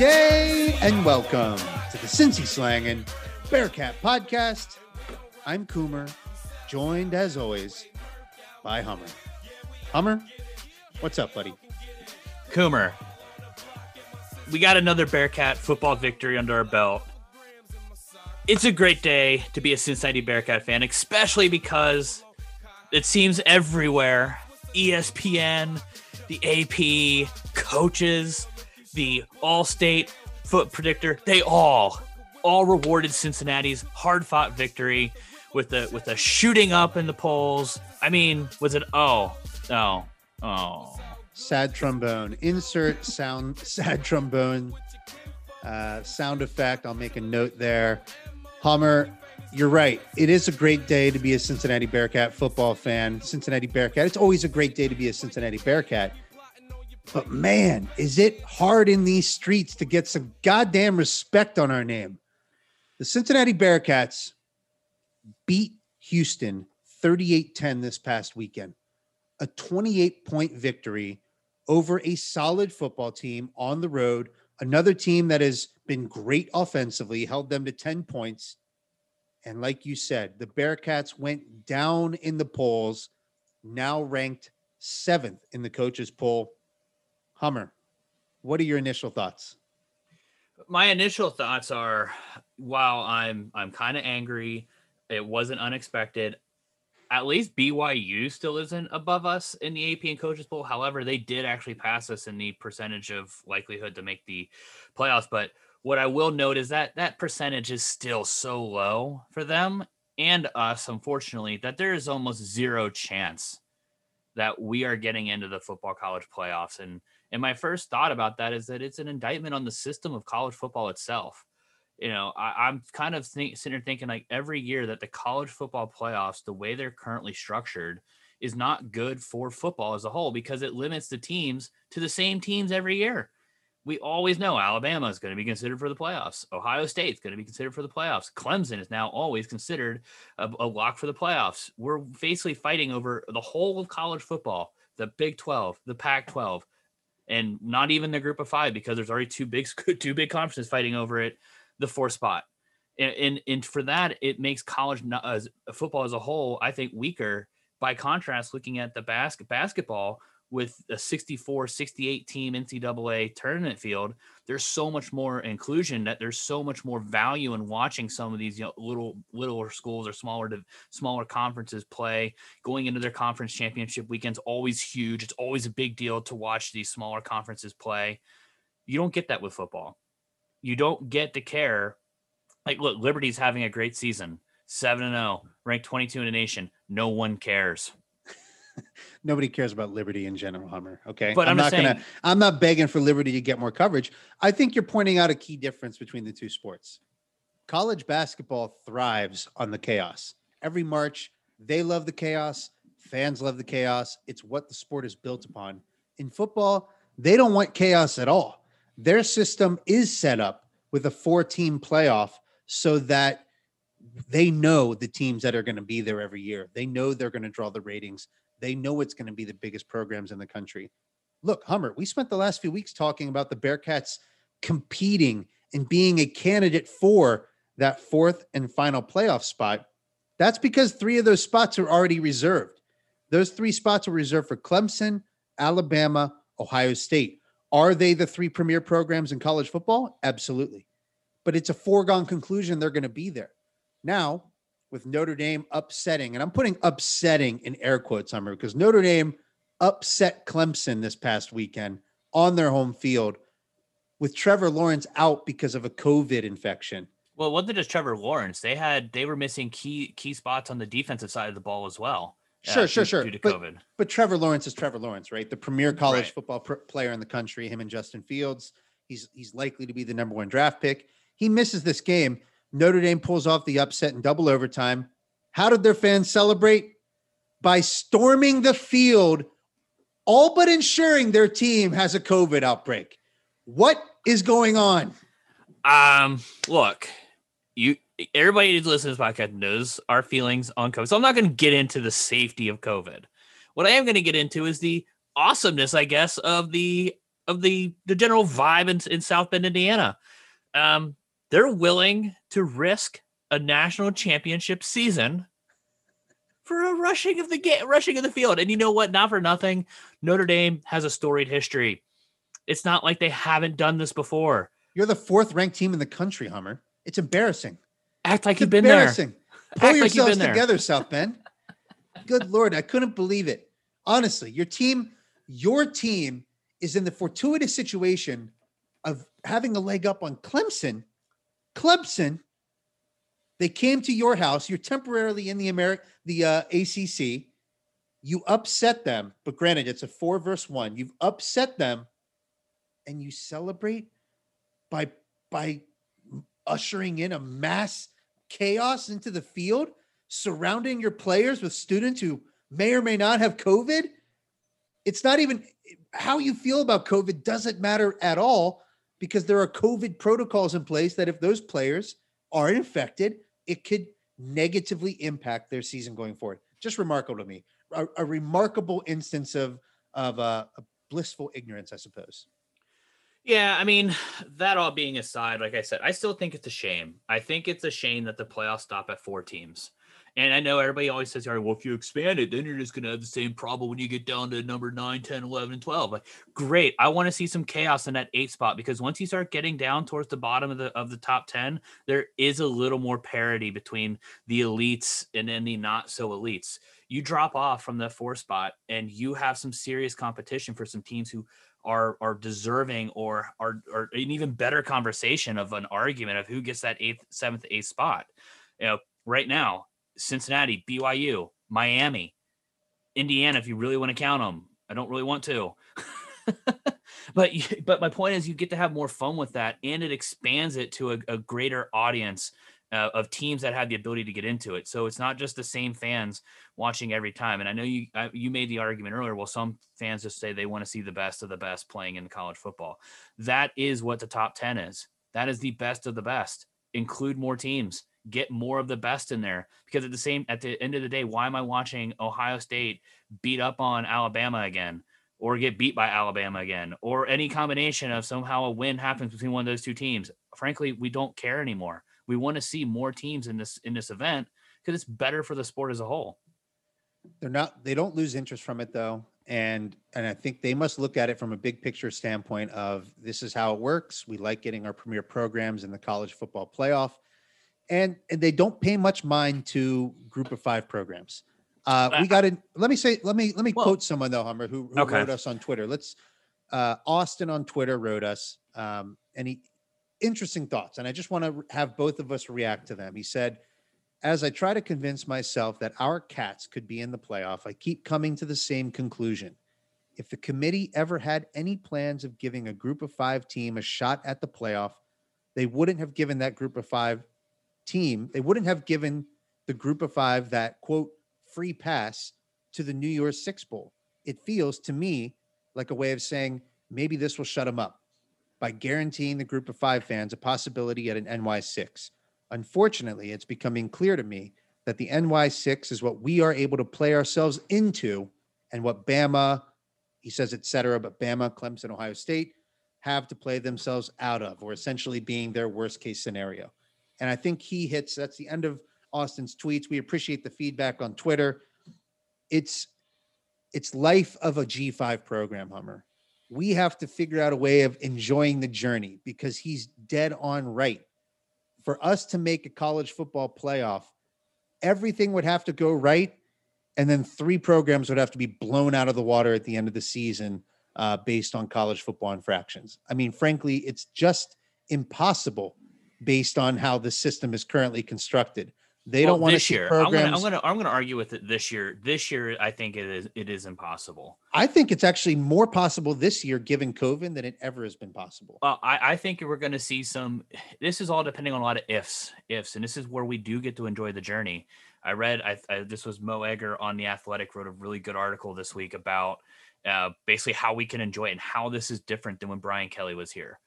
Day and welcome to the Cincy Slangin' Bearcat Podcast. I'm Coomer, joined as always by Hummer. Hummer, what's up, buddy? Coomer, we got another Bearcat football victory under our belt. It's a great day to be a Cincinnati Bearcat fan, especially because it seems everywhere ESPN, the AP, coaches, the All-State foot predictor, they all all rewarded Cincinnati's hard-fought victory with the with a shooting up in the polls. I mean, was it oh, oh, oh. Sad trombone. Insert sound sad trombone uh, sound effect. I'll make a note there. Hummer, you're right. It is a great day to be a Cincinnati Bearcat football fan. Cincinnati Bearcat. It's always a great day to be a Cincinnati Bearcat. But man, is it hard in these streets to get some goddamn respect on our name. The Cincinnati Bearcats beat Houston 38 10 this past weekend, a 28 point victory over a solid football team on the road. Another team that has been great offensively, held them to 10 points. And like you said, the Bearcats went down in the polls, now ranked seventh in the coaches' poll. Hummer, what are your initial thoughts? My initial thoughts are while I'm I'm kind of angry, it wasn't unexpected. At least BYU still isn't above us in the AP and coaches poll. However, they did actually pass us in the percentage of likelihood to make the playoffs. But what I will note is that that percentage is still so low for them and us, unfortunately, that there is almost zero chance that we are getting into the football college playoffs. And and my first thought about that is that it's an indictment on the system of college football itself. You know, I, am kind of think, sitting here thinking like every year that the college football playoffs, the way they're currently structured, is not good for football as a whole because it limits the teams to the same teams every year. We always know Alabama is going to be considered for the playoffs. Ohio State is going to be considered for the playoffs. Clemson is now always considered a, a lock for the playoffs. We're basically fighting over the whole of college football, the Big 12, the Pac 12, and not even the group of five because there's already two big two big conferences fighting over it, the four spot. And, and, and for that, it makes college as football as a whole, I think, weaker. By contrast, looking at the basket basketball, with a 64 68 team NCAA tournament field, there's so much more inclusion that there's so much more value in watching some of these you know, little littler schools or smaller smaller conferences play. Going into their conference championship weekends always huge. It's always a big deal to watch these smaller conferences play. You don't get that with football. You don't get to care. Like, look, Liberty's having a great season, seven and zero, oh, ranked 22 in the nation. No one cares nobody cares about Liberty in general, Hummer. Okay, but I'm, I'm not saying, gonna. I'm not begging for Liberty to get more coverage. I think you're pointing out a key difference between the two sports. College basketball thrives on the chaos. Every March, they love the chaos. Fans love the chaos. It's what the sport is built upon. In football, they don't want chaos at all. Their system is set up with a four team playoff so that they know the teams that are going to be there every year. They know they're going to draw the ratings. They know it's going to be the biggest programs in the country. Look, Hummer, we spent the last few weeks talking about the Bearcats competing and being a candidate for that fourth and final playoff spot. That's because three of those spots are already reserved. Those three spots are reserved for Clemson, Alabama, Ohio State. Are they the three premier programs in college football? Absolutely. But it's a foregone conclusion they're going to be there. Now, with Notre Dame upsetting, and I'm putting upsetting in air quotes, Hummer, because Notre Dame upset Clemson this past weekend on their home field with Trevor Lawrence out because of a COVID infection. Well, it wasn't just Trevor Lawrence. They had they were missing key key spots on the defensive side of the ball as well. Sure, uh, sure, due, sure. Due to but, COVID. But Trevor Lawrence is Trevor Lawrence, right? The premier college right. football pr- player in the country. Him and Justin Fields. He's he's likely to be the number one draft pick. He misses this game. Notre Dame pulls off the upset in double overtime. How did their fans celebrate? By storming the field, all but ensuring their team has a COVID outbreak. What is going on? Um, look, you everybody who's listening to this podcast knows our feelings on COVID. So I'm not going to get into the safety of COVID. What I am going to get into is the awesomeness, I guess, of the of the the general vibe in, in South Bend, Indiana. Um, they're willing to risk a national championship season for a rushing of the game, rushing of the field. And you know what? Not for nothing, Notre Dame has a storied history. It's not like they haven't done this before. You're the fourth ranked team in the country, Hummer. It's embarrassing. Act like It's you've been there. embarrassing. Pull Act like yourselves there. together, South Bend. Good lord, I couldn't believe it. Honestly, your team, your team is in the fortuitous situation of having a leg up on Clemson. Clemson, they came to your house. You're temporarily in the Ameri- the uh, ACC. You upset them, but granted, it's a four verse one. You've upset them, and you celebrate by by ushering in a mass chaos into the field, surrounding your players with students who may or may not have COVID. It's not even how you feel about COVID doesn't matter at all because there are COVID protocols in place that if those players are infected, it could negatively impact their season going forward. Just remarkable to me. A, a remarkable instance of of uh, a blissful ignorance, I suppose. Yeah, I mean, that all being aside, like I said, I still think it's a shame. I think it's a shame that the playoffs stop at four teams. And I know everybody always says, all right, well, if you expand it, then you're just going to have the same problem when you get down to number 9, 10, 11, and 12. Like, great. I want to see some chaos in that eight spot because once you start getting down towards the bottom of the of the top 10, there is a little more parity between the elites and then the not so elites. You drop off from the four spot and you have some serious competition for some teams who are are deserving or are, are an even better conversation of an argument of who gets that eighth, seventh, eighth spot. You know, right now, Cincinnati, BYU, Miami, Indiana, if you really want to count them. I don't really want to. but but my point is you get to have more fun with that and it expands it to a, a greater audience uh, of teams that have the ability to get into it. So it's not just the same fans watching every time. And I know you I, you made the argument earlier. Well, some fans just say they want to see the best of the best playing in college football. That is what the top ten is. That is the best of the best. Include more teams. Get more of the best in there. Because at the same at the end of the day, why am I watching Ohio State beat up on Alabama again? Or get beat by Alabama again, or any combination of somehow a win happens between one of those two teams. Frankly, we don't care anymore. We want to see more teams in this in this event because it's better for the sport as a whole. They're not they don't lose interest from it though. And and I think they must look at it from a big picture standpoint of this is how it works. We like getting our premier programs in the college football playoff. And and they don't pay much mind to group of five programs. Uh, we got to let me say let me let me Well- quote someone though, Hummer, who, who Okay. wrote us on Twitter. Let's uh, Austin on Twitter wrote us, um, and he interesting thoughts, and I just want to have both of us react to them. He said, "As I try to convince myself that our cats could be in the playoff, I keep coming to the same conclusion. If the committee ever had any plans of giving a group of five team a shot at the playoff, they wouldn't have given that group of five team. They wouldn't have given the group of five that quote free pass to the New Year's Six Bowl. It feels to me like a way of saying maybe this will shut them up by guaranteeing the group of five fans a possibility at an NY6. Unfortunately, it's becoming clear to me that the NY6 is what we are able to play ourselves into and what Bama, he says, et cetera, but Bama, Clemson, Ohio State have to play themselves out of, or essentially being their worst case scenario. And I think he hits, that's the end of Austin's tweets. We appreciate the feedback on Twitter. It's it's life of a G5 program, Hummer. We have to figure out a way of enjoying the journey because he's dead on right. For us to make a college football playoff, everything would have to go right. And then three programs would have to be blown out of the water at the end of the season uh, based on college football infractions. I mean, frankly, it's just impossible based on how the system is currently constructed. They Well, don't want to see year. programs. I'm I'm gonna I'm gonna argue with it this year. This year, I think it is it is impossible. I think it's actually more possible this year, given COVID, than it ever has been possible. Well, I, I think we're going to see some. This is all depending on a lot of ifs, ifs, and this is where we do get to enjoy the journey. I read, I, I this was Mo Egger on the Athletic wrote a really good article this week about uh, basically how we can enjoy it and how this is different than when Brian Kelly was here.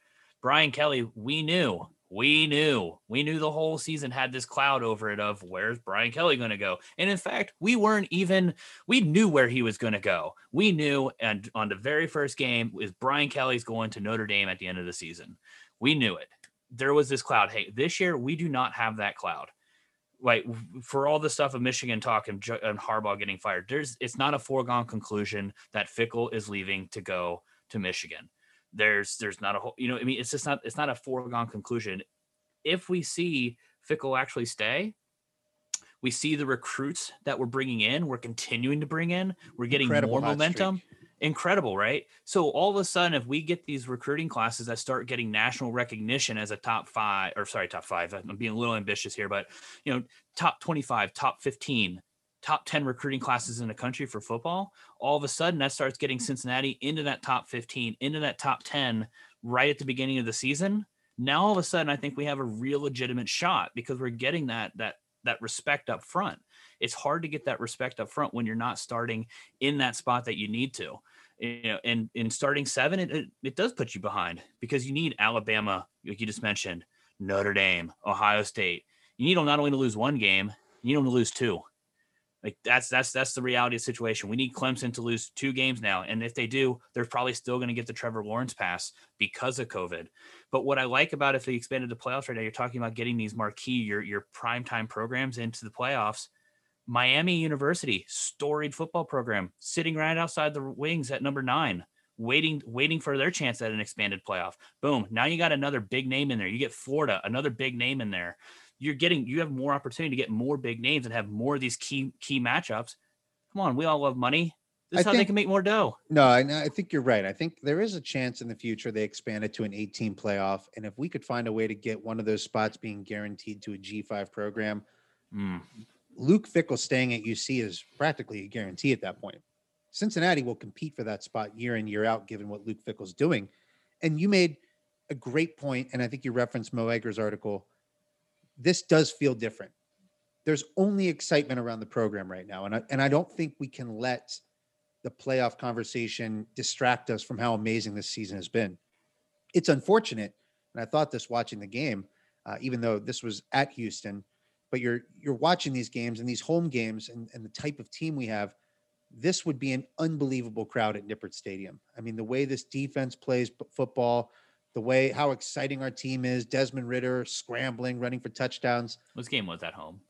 Brian Kelly, we knew we knew, we knew the whole season had this cloud over it of where's Brian Kelly going to go. And in fact, we weren't even, we knew where he was going to go. We knew, and on the very first game, is Brian Kelly's going to Notre Dame at the end of the season. We knew it. There was this cloud. Hey, this year we do not have that cloud. Like for all the stuff of Michigan talk and, and Harbaugh getting fired, there's it's not a foregone conclusion that Fickell is leaving to go to Michigan there's there's not a whole you know i mean it's just not it's not a foregone conclusion. If we see Fickell actually stay we see the recruits that we're bringing in we're continuing to bring in we're getting Incredible more momentum streak. incredible right? So all of a sudden if we get these recruiting classes that start getting national recognition as a top five or sorry top five i'm being a little ambitious here but you know top 25 top 15 top 10 recruiting classes in the country for football, all of a sudden that starts getting Cincinnati into that top 15, into that top 10 right at the beginning of the season. Now all of a sudden I think we have a real legitimate shot because we're getting that that that respect up front. It's hard to get that respect up front when you're not starting in that spot that you need to. You know, and in starting seven, it, it, it does put you behind because you need Alabama, like you just mentioned, Notre Dame, Ohio State. You need them not only to lose one game, you need them to lose two like that's that's that's the reality of the situation. We need Clemson to lose two games now, and if they do, they're probably still going to get the Trevor Lawrence pass because of COVID. But what I like about if they expanded the playoffs right now, you're talking about getting these marquee your your primetime programs into the playoffs. Miami University, storied football program, sitting right outside the wings at number nine, waiting waiting for their chance at an expanded playoff. Boom! Now you got another big name in there. You get Florida, another big name in there you're getting you have more opportunity to get more big names and have more of these key key matchups. Come on, we all love money. This is I how think, they can make more dough. No, I, I think you're right. I think there is a chance in the future they expand it to an 18 playoff, and if we could find a way to get one of those spots being guaranteed to a G5 program, mm. Luke Fickell staying at UC is practically a guarantee at that point. Cincinnati will compete for that spot year in year out, given what Luke Fickell's doing. And you made a great point, and I think you referenced Mo Egger's article this does feel different. There's only excitement around the program right now. And I, and I don't think we can let the playoff conversation distract us from how amazing this season has been. It's unfortunate. And I thought this watching the game, uh, even though this was at Houston, but you're you're watching these games and these home games and, and the type of team we have, this would be an unbelievable crowd at Nippert Stadium. I mean, the way this defense plays football, the way how exciting our team is. Desmond Ridder scrambling, running for touchdowns. This game was at home.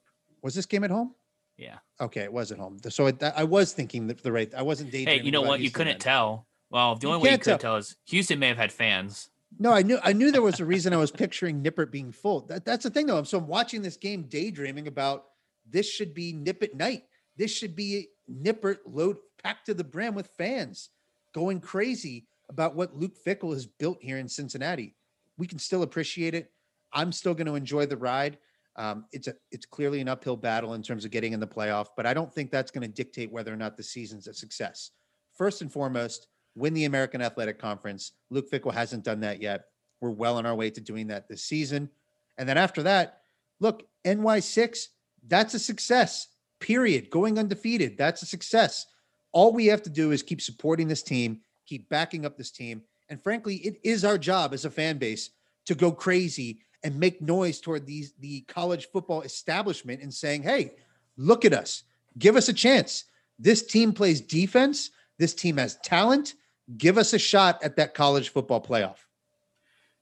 Was this game at home? Yeah. Okay, it was at home. So it, I was thinking the, the right. I wasn't daydreaming. Hey, you know what? You couldn't then. tell. Well, the only you way you could tell. tell is Houston may have had fans. No, I knew I knew there was a reason I was picturing Nippert being full. That, that's the thing though. So I'm watching this game daydreaming about this should be Nippert night. This should be Nippert load packed to the brim with fans going crazy about what Luke Fickell has built here in Cincinnati. We can still appreciate it. I'm still going to enjoy the ride. Um, it's a it's clearly an uphill battle in terms of getting in the playoff, but I don't think that's going to dictate whether or not the season's a success. First and foremost, win the American Athletic Conference. Luke Fickell hasn't done that yet. We're well on our way to doing that this season. And then after that, look, NY6, that's a success. Period. Going undefeated, that's a success. All we have to do is keep supporting this team keep backing up this team. And frankly, it is our job as a fan base to go crazy and make noise toward these the college football establishment and saying, "Hey, look at us. Give us a chance. This team plays defense. This team has talent. Give us a shot at that college football playoff."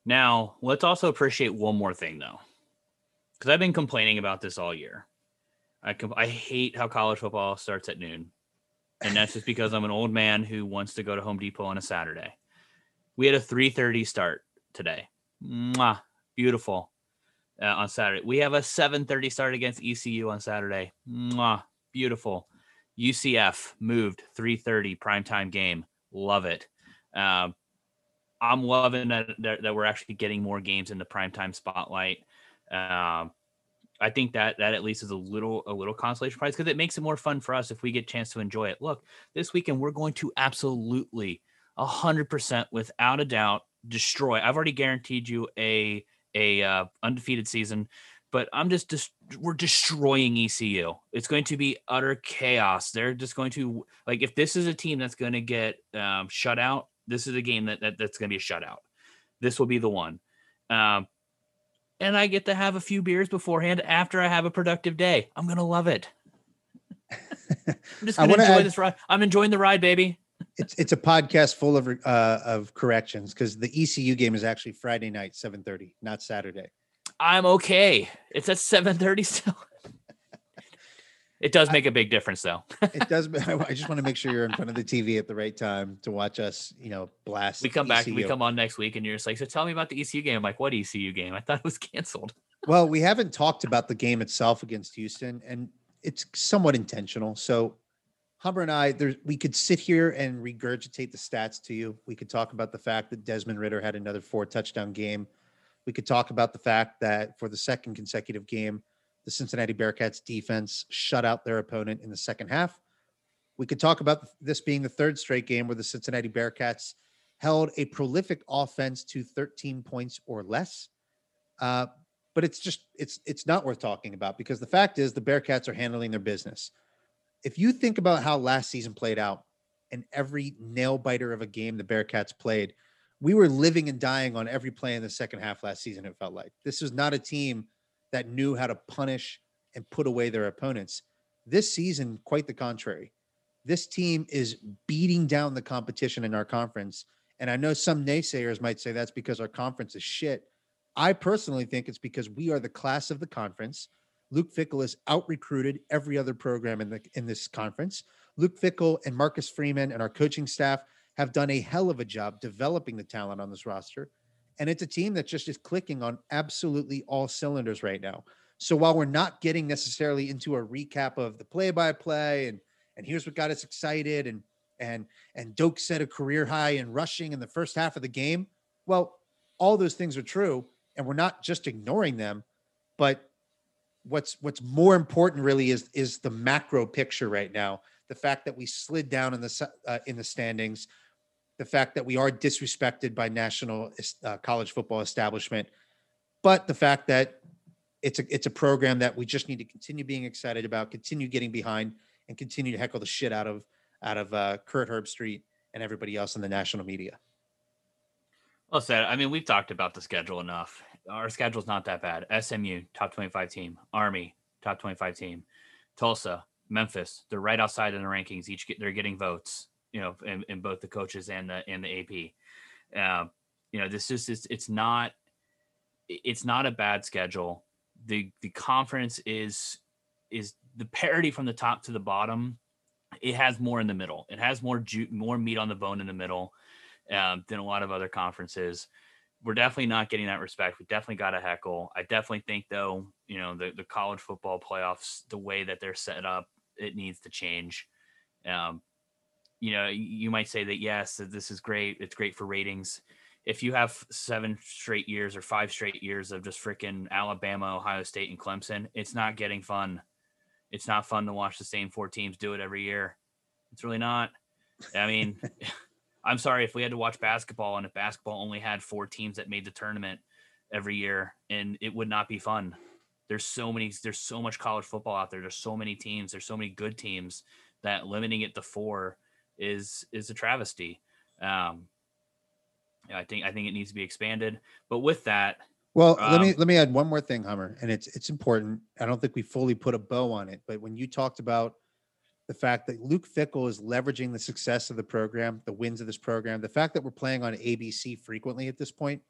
Now, let's also appreciate one more thing though. Cuz I've been complaining about this all year. I I hate how college football starts at noon and that's just because I'm an old man who wants to go to Home Depot on a Saturday. We had a 3:30 start today. Mwah, beautiful. Uh, on Saturday. We have a 7:30 start against ECU on Saturday. Mwah, beautiful. UCF moved 3:30 primetime game. Love it. Um, I'm loving that, that, that we're actually getting more games in the primetime spotlight. Um, I think that that at least is a little a little consolation prize because it makes it more fun for us if we get a chance to enjoy it. Look, this weekend we're going to absolutely hundred percent without a doubt destroy. I've already guaranteed you a a uh, undefeated season, but I'm just just we're destroying ECU. It's going to be utter chaos. They're just going to like if this is a team that's going to get um, shut out. This is a game that, that that's going to be a shutout. This will be the one. Um, and I get to have a few beers beforehand after I have a productive day. I'm gonna love it. I'm just gonna enjoy add- this ride. I'm enjoying the ride, baby. It's it's a podcast full of uh, of corrections because the ECU game is actually Friday night, seven thirty, not Saturday. I'm okay. It's at 7:30 still. it does make a big difference though. It does. I just want to make sure you're in front of the TV at the right time to watch us. You know, blast. We come back, we come on next week, and you're just like, so tell me about the ECU game. I'm like, what ECU game? I thought it was canceled. Well, we haven't talked about the game itself against Houston, and it's somewhat intentional. So, Hummer and I, there, we could sit here and regurgitate the stats to you. We could talk about the fact that Desmond Ridder had another four touchdown game. We could talk about the fact that for the second consecutive game, the Cincinnati Bearcats defense shut out their opponent in the second half. We could talk about this being the third straight game where the Cincinnati Bearcats held a prolific offense to 13 points or less. Uh, but it's just it's it's not worth talking about because the fact is the Bearcats are handling their business. If you think about how last season played out and every nail biter of a game the Bearcats played, we were living and dying on every play in the second half last season. It felt like this was not a team that knew how to punish and put away their opponents. This season, quite the contrary. This team is beating down the competition in our conference. And I know some naysayers might say that's because our conference is shit. I personally think it's because we are the class of the conference. Luke Fickell has out recruited every other program in the in this conference. Luke Fickell and Marcus Freeman and our coaching staff have done a hell of a job developing the talent on this roster. And it's a team that just is clicking on absolutely all cylinders right now. So while we're not getting necessarily into a recap of the play-by-play and and here's what got us excited and and and Doaks set a career high in rushing in the first half of the game, well, all those things are true and we're not just ignoring them but what's what's more important really is is the macro picture right now the fact that we slid down in the uh, in the standings the fact that we are disrespected by national uh, college football establishment but the fact that it's a it's a program that we just need to continue being excited about continue getting behind and continue to heckle the shit out of out of uh, Kirk Herbstreit and everybody else in the national media Well said. I mean, we've talked about the schedule enough. Our schedule's not that bad. SMU, top 25 team. Army, top 25 team. Tulsa, Memphis, they're right outside in the rankings. Each get, they're getting votes, you know, in, in both the coaches and the and the AP. Uh, you know, this is it's, it's not it's not a bad schedule. The the conference is is the parity from the top to the bottom. It has more in the middle. It has more ju- more meat on the bone in the middle um, than a lot of other conferences. We're definitely not getting that respect. We definitely got a heckle. I definitely think, though, you know, the, the college football playoffs, the way that they're set up, it needs to change. Um, you know, you might say that yes, this is great. It's great for ratings. If you have seven straight years or five straight years of just freaking Alabama, Ohio State, and Clemson, it's not getting fun. It's not fun to watch the same four teams do it every year. It's really not. I mean, I'm sorry if we had to watch basketball and if basketball only had four teams that made the tournament every year and it would not be fun. There's so many there's so much college football out there. There's so many teams, there's so many good teams that limiting it to four is is a travesty. Um I think I think it needs to be expanded. But with that, Well, let me Um, let me add one more thing, Hummer, and it's it's important. I don't think we fully put a bow on it, but when you talked about the fact that Luke Fickell is leveraging the success of the program, the wins of this program, the fact that we're playing on ABC frequently at this point,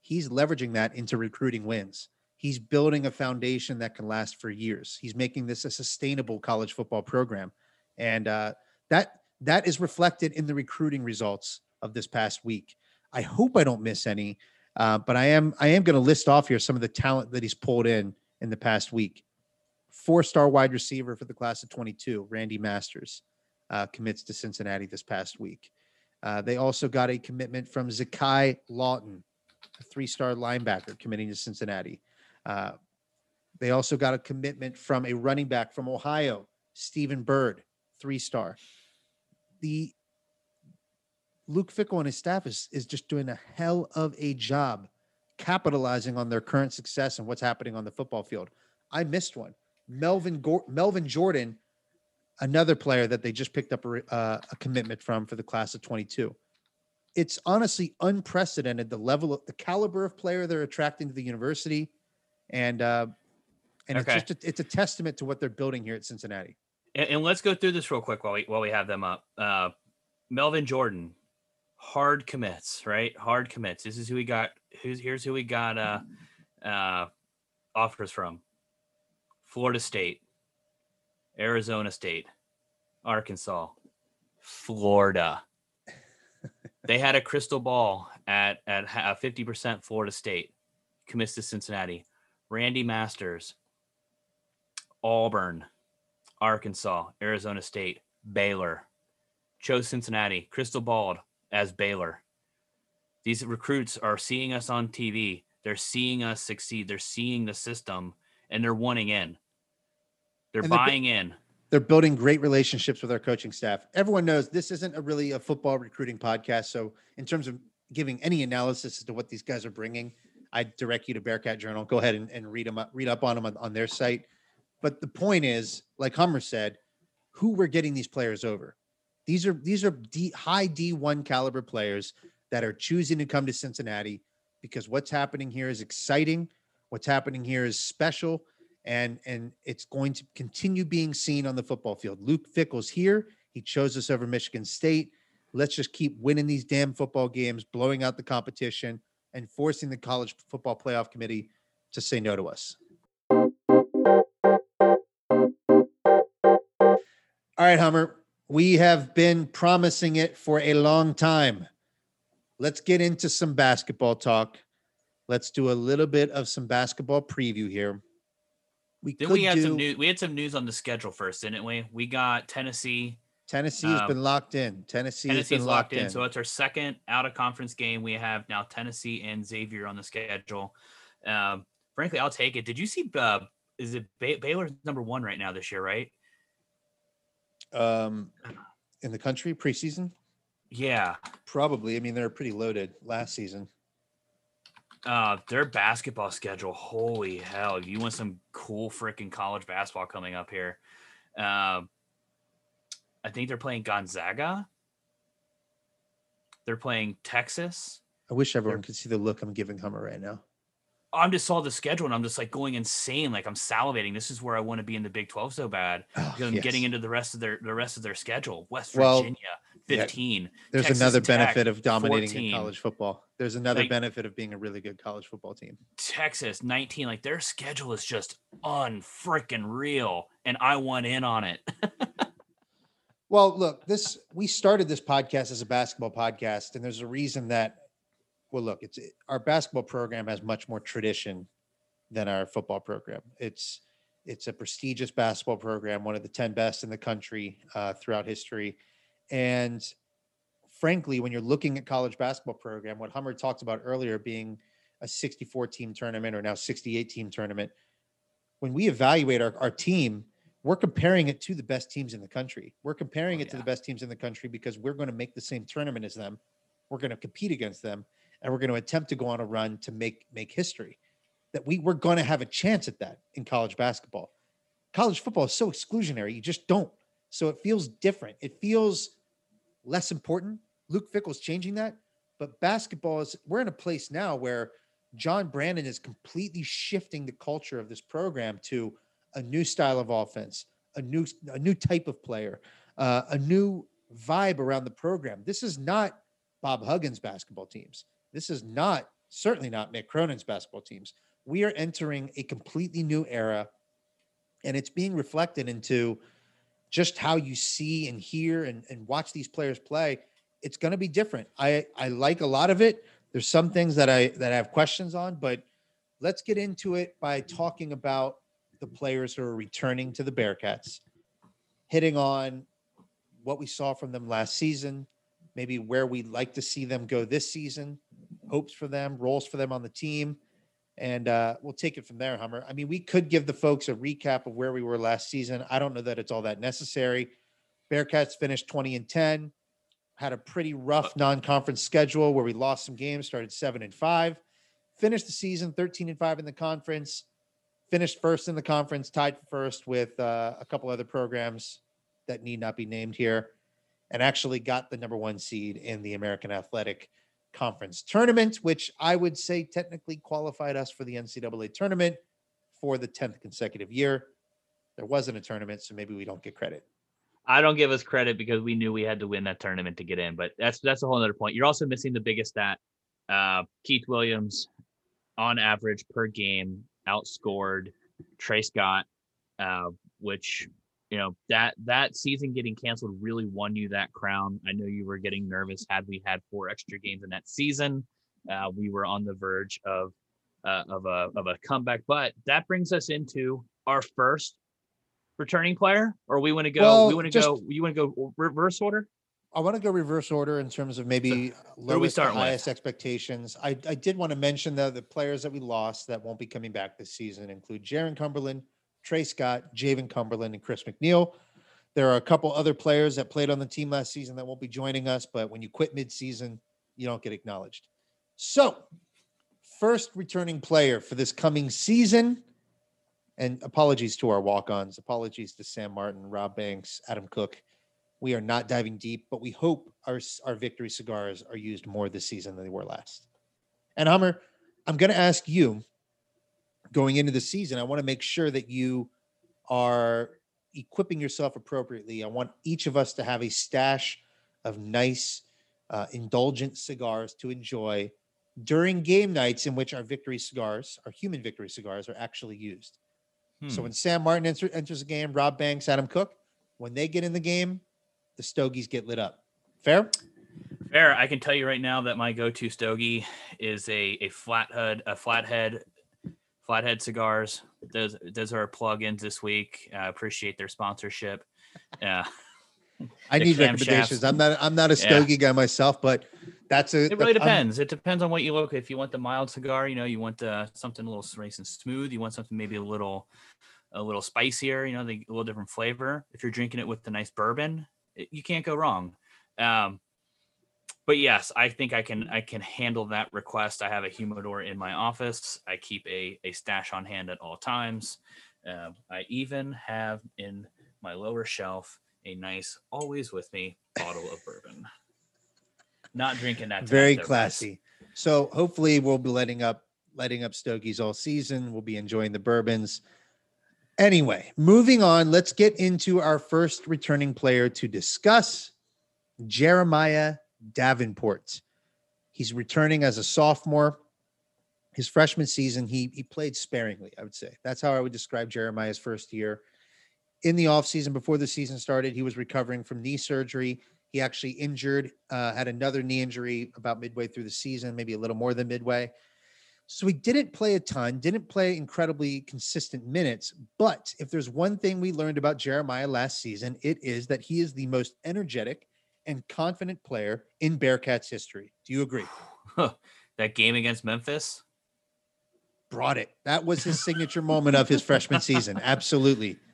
he's leveraging that into recruiting wins. He's building a foundation that can last for years. He's making this a sustainable college football program, and uh, that that is reflected in the recruiting results of this past week. I hope I don't miss any. Uh, but I am I am going to list off here some of the talent that he's pulled in in the past week. Four-star wide receiver for the class of 22, Randy Masters, uh, commits to Cincinnati this past week. Uh, they also got a commitment from Zakai Lawton, a three-star linebacker, committing to Cincinnati. Uh, they also got a commitment from a running back from Ohio, Stephen Bird, three-star. The Luke Fickell and his staff is is just doing a hell of a job capitalizing on their current success and what's happening on the football field. I missed one. Melvin Gor- Melvin Jordan, another player that they just picked up a, uh, a commitment from for the class of 22. it's honestly unprecedented the level of the caliber of player they're attracting to the university, and uh, and Okay. it's just a, it's a testament to what they're building here at Cincinnati. And, and let's go through this real quick while we while we have them up. Uh, Melvin Jordan, hard commits, right? Hard commits. This is who we got. Who's here's who we got uh, uh, offers from: Florida State, Arizona State, Arkansas, Florida. they had a crystal ball at at fifty percent Florida State, commits to Cincinnati. Randy Masters, Auburn, Arkansas, Arizona State, Baylor. Chose Cincinnati, crystal balled as Baylor. These recruits are seeing us on TV. They're seeing us succeed. They're seeing the system and they're wanting in. They're And they're buying in. They're building great relationships with our coaching staff. Everyone knows this isn't a really a football recruiting podcast. So, in terms of giving any analysis as to what these guys are bringing, I direct you to Bearcat Journal. Go ahead and, and read them up, read up on them on, on their site. But the point is, like Hummer said, who we're getting these players over. These are these are D, high D1 caliber players that are choosing to come to Cincinnati because what's happening here is exciting. What's happening here is special and and it's going to continue being seen on the football field. Luke Fickell's here. He chose us over Michigan State. Let's just keep winning these damn football games, blowing out the competition, and forcing the college football playoff committee to say no to us. Right, Hummer. We have been promising it for a long time. Let's get into some basketball talk. Let's do a little bit of some basketball preview here. We Then we had do some news. We had some news on the schedule first, didn't we? We got Tennessee. Tennessee has um, been locked in. Tennessee has Tennessee's been locked locked in. in. So it's our second out of conference game. We have now Tennessee and Xavier on the schedule. Um, frankly, I'll take it. Did you see? Uh, is it Bay- Baylor's number one right now this year? Right? Um, in the country preseason, Yeah. probably. I mean, they're pretty loaded last season. Uh, their basketball schedule. Holy hell! You want some cool freaking college basketball coming up here? Um, I think they're playing Gonzaga. They're playing Texas. I wish everyone could see the look I'm giving Hummer right now. I'm just saw the schedule and I'm just like going insane. Like I'm salivating. This is where I want to be in the Big 12 so bad Oh, I'm yes. getting into the rest of their the rest of their schedule. West Well, Virginia, yeah, 15. There's Texas another Tech, benefit of dominating in college football. There's another Like- benefit of being a really good college football team. Texas, 19. Like their schedule is just unfreaking real, and I want in on it. Well, look, this we started this podcast as a basketball podcast, and there's a reason that. Well, look, it's our basketball program has much more tradition than our football program. It's it's a prestigious basketball program, one of the ten best in the country uh, throughout history, and frankly, when you're looking at college basketball program, what Hummer talked about earlier being a 64 team tournament or now 68 team tournament, when we evaluate our, our team, we're comparing it to the best teams in the country. We're comparing Oh, it to the best teams in the country because we're going to make the same tournament as them. We're going to compete against them, and we're going to attempt to go on a run to make make history. That we we're going to have a chance at that in college basketball. College football is so exclusionary; you just don't. So it feels different. It feels less important. Luke Fickell's changing that, but basketball is. We're in a place now where John Brannen is completely shifting the culture of this program to a new style of offense, a new a new type of player, uh, a new vibe around the program. This is not Bob Huggins basketball teams. This is not certainly not Mick Cronin's basketball teams. We are entering a completely new era, and it's being reflected into just how you see and hear and, and watch these players play. It's going to be different. I I like a lot of it. There's some things that I that I have questions on, but let's get into it by talking about the players who are returning to the Bearcats, hitting on what we saw from them last season, maybe where we'd like to see them go this season, hopes for them, roles for them on the team. And uh, we'll take it from there, Hummer. I mean, we could give the folks a recap of where we were last season. I don't know that it's all that necessary. Bearcats finished 20 and 10, had a pretty rough non conference schedule where we lost some games, started 7 and 5, finished the season 13 and 5 in the conference, finished first in the conference, tied first with uh, a couple other programs that need not be named here. and actually got the number one seed in the American Athletic Conference tournament, which I would say technically qualified us for the NCAA tournament for the 10th consecutive year. There wasn't a tournament, so maybe we don't get credit. I don't give us credit because we knew we had to win that tournament to get in, but that's that's a whole other point. You're also missing the biggest stat. Uh, Keith Williams, on average per game, outscored Tre Scott, uh, which you know that that season getting canceled really won you that crown. I know you were getting nervous. Had we had four extra games in that season, uh, we were on the verge of uh, of a of a comeback. But that brings us into our first returning player, or we want to go. Well, we want to just- go. You want to go reverse order? I want to go reverse order in terms of maybe we lowest to with? highest expectations. I, I did want to mention though the players that we lost that won't be coming back this season include Jarron Cumberland, Tre Scott, Jaevin Cumberland, and Chris McNeal. There are a couple other players that played on the team last season that won't be joining us, but when you quit mid-season, you don't get acknowledged. So, first returning player for this coming season, and apologies to our walk-ons, apologies to Sam Martin, Rob Banks, Adam Cook. We are not diving deep, but we hope our our victory cigars are used more this season than they were last. And Hummer, I'm going to ask you going into the season. I want to make sure that you are equipping yourself appropriately. I want each of us to have a stash of nice, uh, indulgent cigars to enjoy during game nights in which our victory cigars, our human victory cigars, are actually used. So Hmm. when Sam Martin enter, enters the game, Rob Banks, Adam Cook, when they get in the game, the stogies get lit up. Fair? Fair. I can tell you right now that my go-to stogie is a a flathead a flathead flathead cigars. Those those are our plugins this week. I appreciate their sponsorship. Yeah, I need recommendations. I'm not I'm not a Yeah. stogie guy myself, but that's a it really I'm- depends. It depends on what you look. If you want the mild cigar, you know, you want uh, something a little nice and smooth. You want something maybe a little a little spicier. You know, the, a little different flavor. If you're drinking it with the nice bourbon, it, you can't go wrong. Um, but yes, I think I can I can handle that request. I have a humidor in my office. I keep a a stash on hand at all times. Um, I even have in my lower shelf a nice, always with me bottle of bourbon. Not drinking that. very classy. So hopefully we'll be letting up letting up stogies all season. We'll be enjoying the bourbons. Anyway, moving on, let's get into our first returning player to discuss Jeremiah Davenport. He's returning as a sophomore. His freshman season, he he played sparingly, I would say. That's how I would describe Jeremiah's first year. In the offseason, before the season started, he was recovering from knee surgery. He actually injured, uh, had another knee injury about midway through the season, maybe a little more than midway. So he didn't play a ton, didn't play incredibly consistent minutes. But if there's one thing we learned about Jeremiah last season, it is that he is the most energetic and confident player in Bearcats history. Do you agree? that game against Memphis. Brought it. That was his signature moment of his freshman season. Absolutely.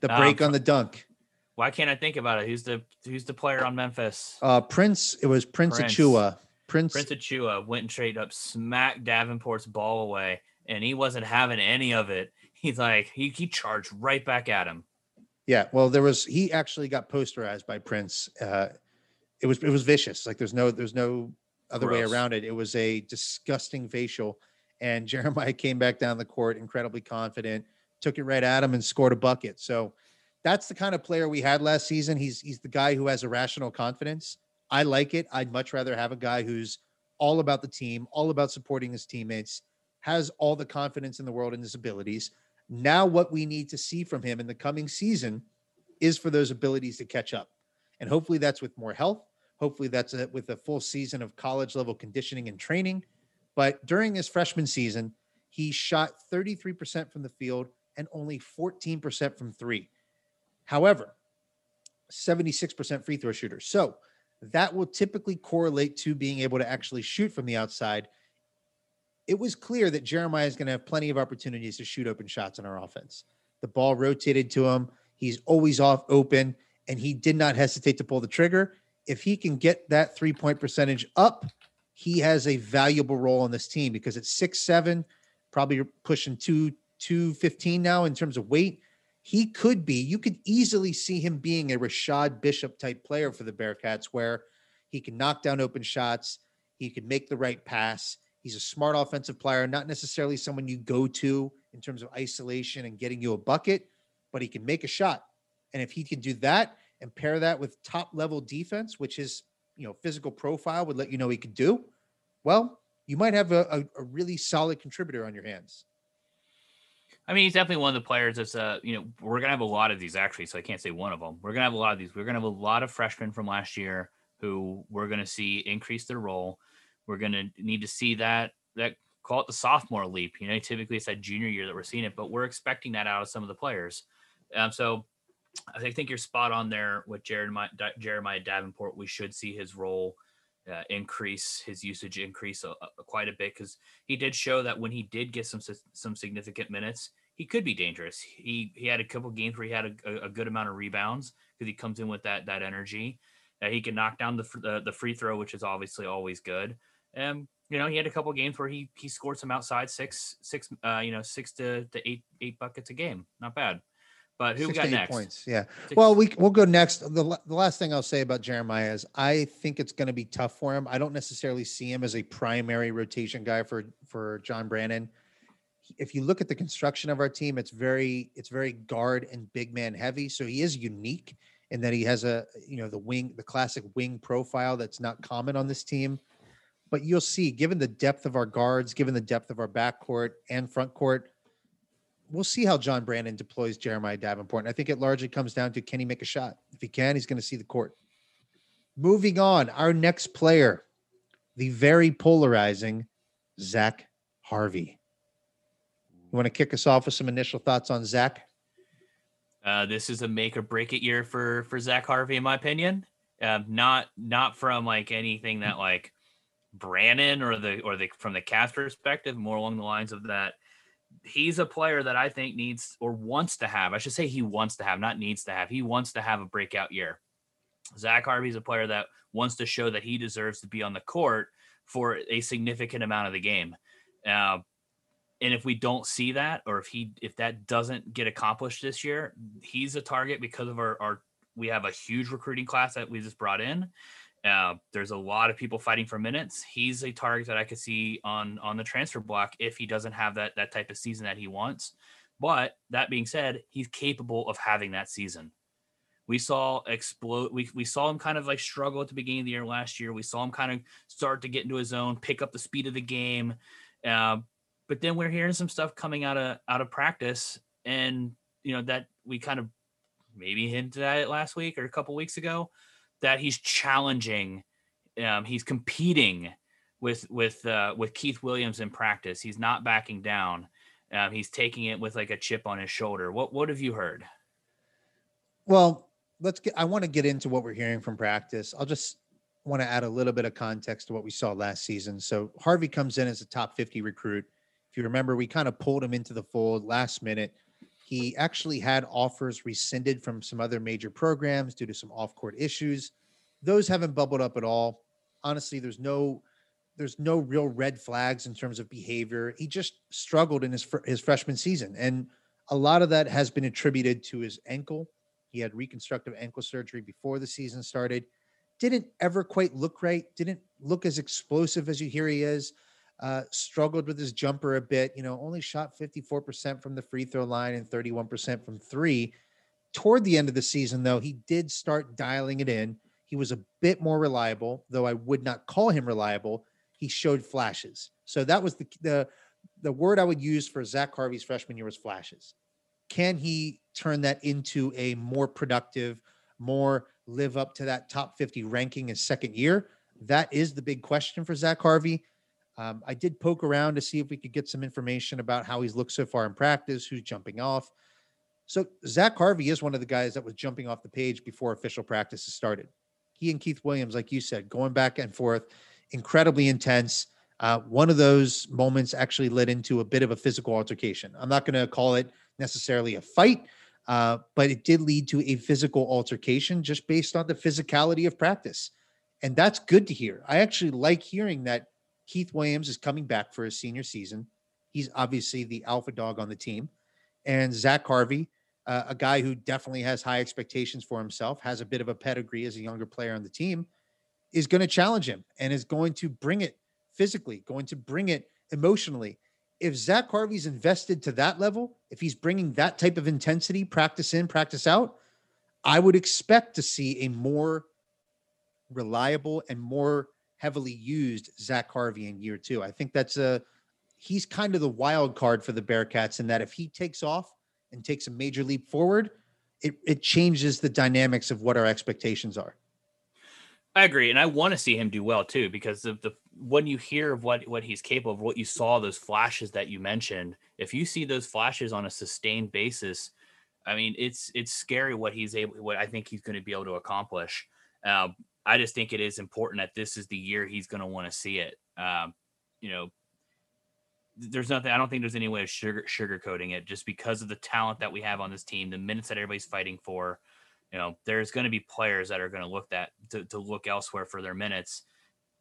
The Um, break on the dunk. Why can't I think about it? Who's the who's the player on Memphis? Uh, Prince, it was Prince, Prince. Achiuwa. Prince, Prince Achiuwa went and straight up smacked Davenport's ball away, and he wasn't having any of it. He's like he he charged right back at him. Yeah, well, there was he actually got posterized by Prince. Uh, it was it was vicious. Like there's no there's no other way around it. It was a disgusting facial, and Jeremiah came back down the court incredibly confident, took it right at him and scored a bucket. So that's the kind of player we had last season. He's he's the guy who has irrational confidence. I like it. I'd much rather have a guy who's all about the team, all about supporting his teammates, has all the confidence in the world in his abilities. Now, what we need to see from him in the coming season is for those abilities to catch up. And hopefully that's with more health. Hopefully that's a, with a full season of college level conditioning and training. But during his freshman season, he shot 33% from the field and only 14% from three. However, 76% free throw shooter. So that will typically correlate to being able to actually shoot from the outside. It was clear that Jeremiah is going to have plenty of opportunities to shoot open shots in our offense. The ball rotated to him. He's always off open, and he did not hesitate to pull the trigger. If he can get that three point percentage up, he has a valuable role on this team because it's six seven, probably pushing two two fifteen now in terms of weight. he could be, you could easily see him being a Rashad Bishop type player for the Bearcats where he can knock down open shots, he can make the right pass. He's a smart offensive player, not necessarily someone you go to in terms of isolation and getting you a bucket, but he can make a shot. And if he can do that and pair that with top level defense, which his you know physical profile would let you know he could do, well, you might have a, a, a really solid contributor on your hands. I mean, he's definitely one of the players that's uh, you know, we're gonna have a lot of these actually, so I can't say one of them. We're gonna have a lot of these. We're gonna have a lot of freshmen from last year who we're gonna see increase their role. We're gonna need to see that that call it the sophomore leap. You know, typically it's that junior year that we're seeing it, but we're expecting that out of some of the players. Um, so I think you're spot on there with Jeremiah, Jeremiah Davenport. We should see his role uh, increase, his usage increase a, a, quite a bit because he did show that when he did get some some significant minutes, he could be dangerous. He he had a couple games where he had a, a good amount of rebounds because he comes in with that that energy. Uh, he can knock down the, the, the free throw, which is obviously always good. And you know he had a couple games where he he scored some outside six six uh, you know six to, to eight eight buckets a game. Not bad. But who we got next? Points. Yeah. Six. Well, we we'll go next. The, the last thing I'll say about Jeremiah is I think it's going to be tough for him. I don't necessarily see him as a primary rotation guy for for John Brannen. If you look at the construction of our team, it's very it's very guard and big man heavy. So he is unique in that he has a you know the wing the classic wing profile that's not common on this team. But you'll see, given the depth of our guards, given the depth of our backcourt and front court, we'll see how John Brannen deploys Jeremiah Davenport. And I think it largely comes down to can he make a shot? If he can, he's going to see the court. Moving on, our next player, the very polarizing Zach Harvey. You want to kick us off with some initial thoughts on Zach? Uh, this is a make or break it year for for Zach Harvey, in my opinion. Um, not not from like anything that like Brannen or the or the from the cast perspective, more along the lines of that he's a player that I think needs or wants to have. I should say he wants to have, not needs to have. He wants to have a breakout year. Zach Harvey's a player that wants to show that he deserves to be on the court for a significant amount of the game. Uh, and if we don't see that, or if he if that doesn't get accomplished this year, he's a target because of our, our we have a huge recruiting class that we just brought in. Uh, there's a lot of people fighting for minutes. He's a target that I could see on on the transfer block if he doesn't have that that type of season that he wants. But that being said, he's capable of having that season. We saw explode. We, we saw him kind of like struggle at the beginning of the year last year. We saw him kind of start to get into his zone, pick up the speed of the game. Uh, but then we're hearing some stuff coming out of out of practice, and you know that we kind of maybe hinted at it last week or a couple weeks ago that he's challenging, um, he's competing with with uh, with Keith Williams in practice. He's not backing down. Um, he's taking it with like a chip on his shoulder. What what have you heard? Well, let's get. I want to get into what we're hearing from practice. I'll just want to add a little bit of context to what we saw last season. So Harvey comes in as a top 50 recruit. If you remember, we kind of pulled him into the fold last minute. He actually had offers rescinded from some other major programs due to some off-court issues. Those haven't bubbled up at all. Honestly, there's no there's no real red flags in terms of behavior. He just struggled in his his freshman season, and a lot of that has been attributed to his ankle. He had reconstructive ankle surgery before the season started. Didn't ever quite look right. Didn't look as explosive as you hear he is uh, struggled with his jumper a bit, you know, only shot 54% from the free throw line and 31% from three. Toward the end of the season, though, he did start dialing it in. He was a bit more reliable, though I would not call him reliable. He showed flashes. So that was the the the word I would use for Zach Harvey's freshman year was flashes. Can he turn that into a more productive, more live up to that top 50 ranking in second year? That is the big question for Zach Harvey. Um, I did poke around to see if we could get some information about how he's looked so far in practice, who's jumping off. So Zach Harvey is one of the guys that was jumping off the page before official practices started. He and Keith Williams, like you said, going back and forth, incredibly intense. Uh, one of those moments actually led into a bit of a physical altercation. I'm not going to call it necessarily a fight, uh, but it did lead to a physical altercation just based on the physicality of practice. And that's good to hear. I actually like hearing that Keith Williams is coming back for his senior season. He's obviously the alpha dog on the team. And Zach Harvey uh, a guy who definitely has high expectations for himself, has a bit of a pedigree as a younger player on the team, is going to challenge him and is going to bring it physically, going to bring it emotionally. If Zach Harvey's invested to that level, if he's bringing that type of intensity, practice in, practice out, I would expect to see a more reliable and more heavily used Zach Harvey in year two. I think that's a he's kind of the wild card for the Bearcats in that if he takes off and takes a major leap forward, it, it changes the dynamics of what our expectations are. I agree, and I want to see him do well too, because of the when you hear of what what he's capable of, what you saw those flashes that you mentioned, if you see those flashes on a sustained basis, I mean, it's it's scary what he's able, what I think he's going to be able to accomplish. Uh, I just think it is important that this is the year he's going to want to see it. Um, you know, there's nothing. I don't think there's any way of sugar sugarcoating it, just because of the talent that we have on this team, the minutes that everybody's fighting for you know, there's going to be players that are going to look that to, to look elsewhere for their minutes.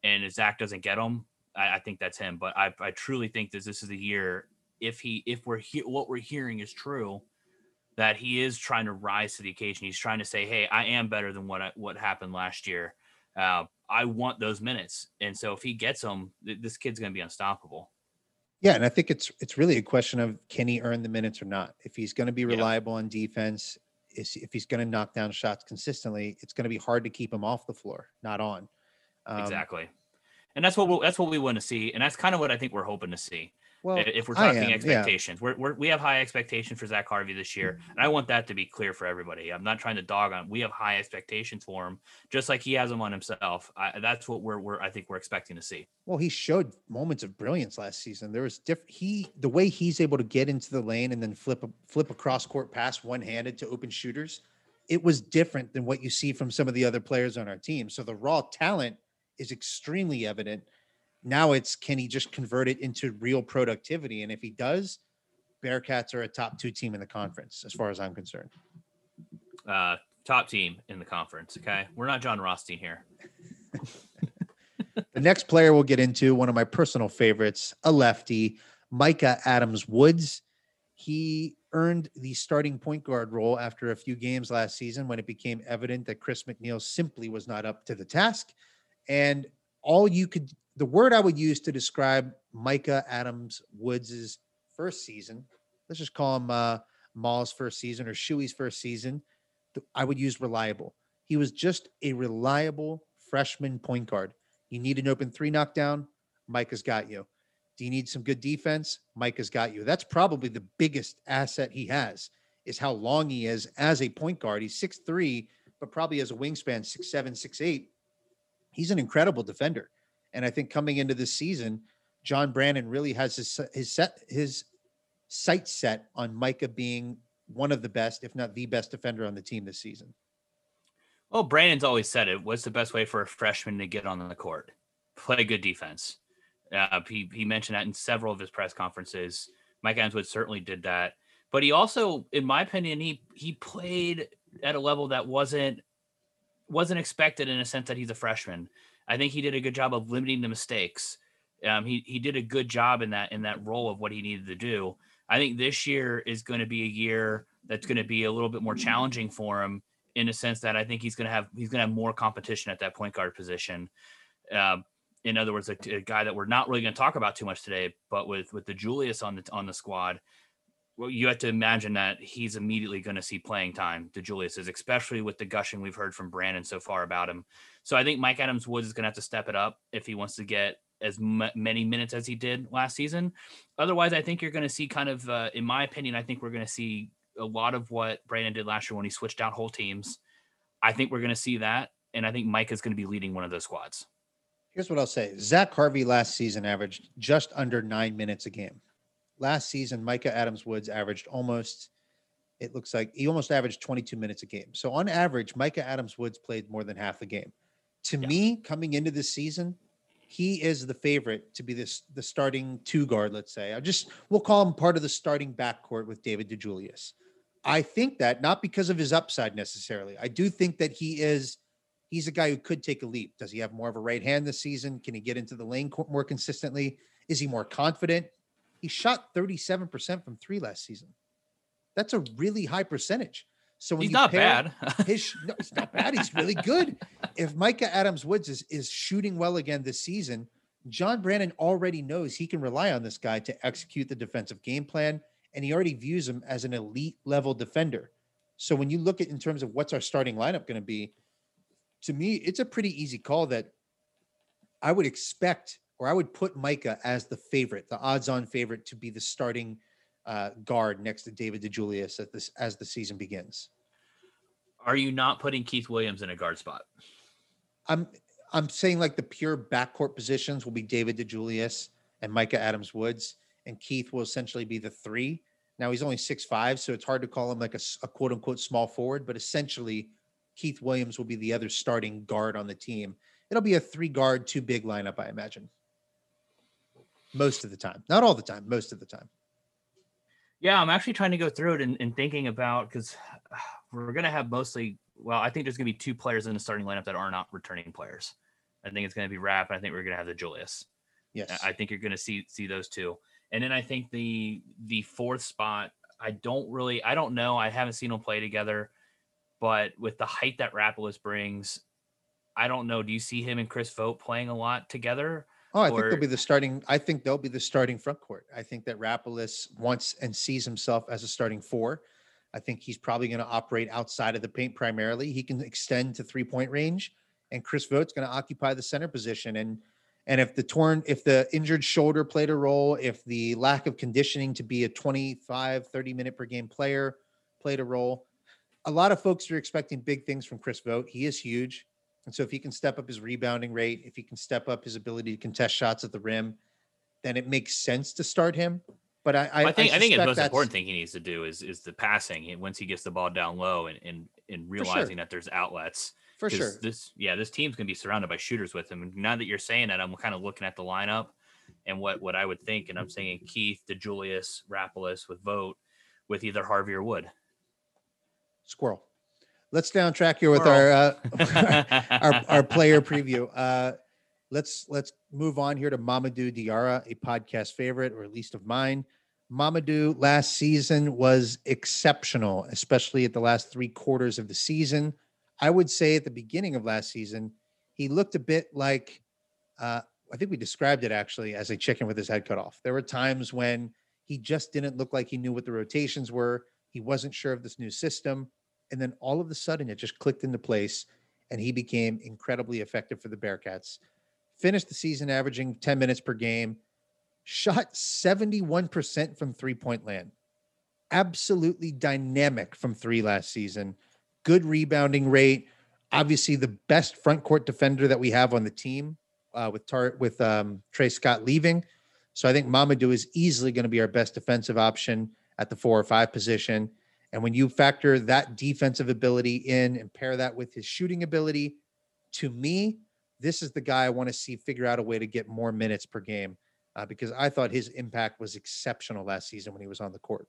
And if Zach doesn't get them, I, I think that's him. But I, I truly think that this is the year. If he, if we're he, what we're hearing is true, that he is trying to rise to the occasion. He's trying to say, "Hey, I am better than what I, what happened last year. Uh, I want those minutes." And so, if he gets them, th- this kid's going to be unstoppable. Yeah, and I think it's it's really a question of can he earn the minutes or not. If he's going to be reliable on defense, is if he's going to knock down shots consistently, it's going to be hard to keep him off the floor, not on. Um, exactly, and that's what we that's what we want to see, and that's kind of what I think we're hoping to see. Well, if we're talking am, expectations, yeah. we're, we're, we have high expectations for Zach Harvey this year, and I want that to be clear for everybody. I'm not trying to dog on. We have high expectations for him, just like he has them on himself. I, that's what we're, we're I think we're expecting to see. Well, he showed moments of brilliance last season. There was different. He the way he's able to get into the lane and then flip a flip a cross court pass one handed to open shooters. It was different than what you see from some of the other players on our team. So the raw talent is extremely evident now it's can he just convert it into real productivity? And if he does, Bearcats are a top two team in the conference, as far as I'm concerned. Uh, top team in the conference. Okay, we're not Jon Rothstein here. the next player we'll get into, one of my personal favorites, a lefty, Micah Adams Woods. He earned the starting point guard role after a few games last season when it became evident that Chris McNeal simply was not up to the task. And all you could the word I would use to describe Micah Adams Woods's first season, let's just call him uh, Maul's first season or Shuey's first season, I would use reliable. He was just a reliable freshman point guard. You need an open three knockdown, Micah's got you. Do you need some good defense? Micah's got you. That's probably the biggest asset he has is how long he is as a point guard. He's six three, but probably as a wingspan, six seven, six eight. He's an incredible defender. And I think coming into this season, John Brannen really has his his set his sight set on Micah being one of the best, if not the best defender on the team this season. Well, Brannen's always said it. What's the best way for a freshman to get on the court? Play good defense. Uh, he he mentioned that in several of his press conferences. Mike Answood certainly did that, but he also, in my opinion, he he played at a level that wasn't wasn't expected in a sense that he's a freshman. I think he did a good job of limiting the mistakes. Um, he he did a good job in that in that role of what he needed to do. I think this year is going to be a year that's going to be a little bit more challenging for him in a sense that I think he's going to have he's going to have more competition at that point guard position. Uh, in other words, a, a, guy that we're not really going to talk about too much today, but with with DeJulius on the on the squad, well, you have to imagine that he's immediately going to see playing time. DeJulius is, especially with the gushing we've heard from Brannen so far about him. So I think Mike Adams Woods is going to have to step it up if he wants to get as m- many minutes as he did last season. Otherwise, I think you're going to see kind of, uh, in my opinion, I think we're going to see a lot of what Brannen did last year when he switched out whole teams. I think we're going to see that, and I think Mike is going to be leading one of those squads. Here's what I'll say: Zach Harvey last season averaged just under nine minutes a game. Last season, Micah Adams Woods averaged almost. It looks like he almost averaged 22 minutes a game. So on average, Micah Adams Woods played more than half the game to yeah. me, coming into this season, he is the favorite to be this the starting two guard. Let's say I just we'll call him part of the starting backcourt with David DeJulius. I think that not because of his upside necessarily. I do think that he is he's a guy who could take a leap. Does he have more of a right hand this season? Can he get into the lane more consistently? Is he more confident? He shot 37% from three last season. That's a really high percentage. So when He's you not bad. his no, he's not bad. He's really good. If Micah Adams Woods is, is shooting well again this season, John Brannen already knows he can rely on this guy to execute the defensive game plan, and he already views him as an elite level defender. So when you look at in terms of what's our starting lineup going to be, to me, it's a pretty easy call that I would expect or I would put Micah as the favorite, the odds-on favorite to be the starting uh, guard next to David DeJulius at this as the season begins. Are you not putting Keith Williams in a guard spot? I'm I'm saying like the pure backcourt positions will be David DeJulius and Micah Adams Woods, and Keith will essentially be the three. Now he's only six five, so it's hard to call him like a quote unquote small forward, but essentially Keith Williams will be the other starting guard on the team. It'll be a three guard, two big lineup, I imagine. Most of the time, not all the time, most of the time. Yeah, I'm actually trying to go through it and, and thinking about because we're gonna have mostly. Well, I think there's gonna be two players in the starting lineup that are not returning players. I think it's gonna be Rap, and I think we're gonna have DeJulius. Yes, I think you're gonna see see those two, and then I think the the fourth spot. I don't really. I don't know. I haven't seen them play together, but with the height that Rapolas brings, I don't know. Do you see him and Chris Vogt playing a lot together? Oh, I think they'll be the starting. I think they'll be the starting front court. I think that Rapolas wants and sees himself as a starting four. I think he's probably going to operate outside of the paint primarily. He can extend to three point range, and Chris Vogt's going to occupy the center position. And and if the torn, if the injured shoulder played a role, if the lack of conditioning to be a 25, 30 minute per game player played a role, a lot of folks are expecting big things from Chris Vogt. He is huge. And so if he can step up his rebounding rate, if he can step up his ability to contest shots at the rim, then it makes sense to start him. But I, I, I think I, think the most important thing he needs to do is is the passing. And Once he gets the ball down low and and, and realizing that there's outlets. For sure. This yeah, this team's gonna be surrounded by shooters with him. And now that you're saying that, I'm kind of looking at the lineup and what what I would think, and I'm saying Keith, DeJulius, Rapolas with Vogt, with either Harvey or Wood. Squirrel. Let's down track here with our uh, our, our player preview. Uh, let's let's move on here to Mamadou Diarra, a podcast favorite, or at least of mine. Mamadou last season was exceptional, especially at the last three quarters of the season. I would say at the beginning of last season, he looked a bit like uh, I think we described it actually as a chicken with his head cut off. There were times when he just didn't look like he knew what the rotations were. He wasn't sure of this new system. And then all of a sudden it just clicked into place and he became incredibly effective for the Bearcats. Finished the season averaging 10 minutes per game, shot 71% from three point land. Absolutely dynamic from three last season. Good rebounding rate. Obviously, the best front court defender that we have on the team uh, with Tar- with um, Tre Scott leaving. So I think Mamadou is easily going to be our best defensive option at the four or five position. And when you factor that defensive ability in and pair that with his shooting ability, to me, this is the guy I want to see figure out a way to get more minutes per game uh, because I thought his impact was exceptional last season when he was on the court.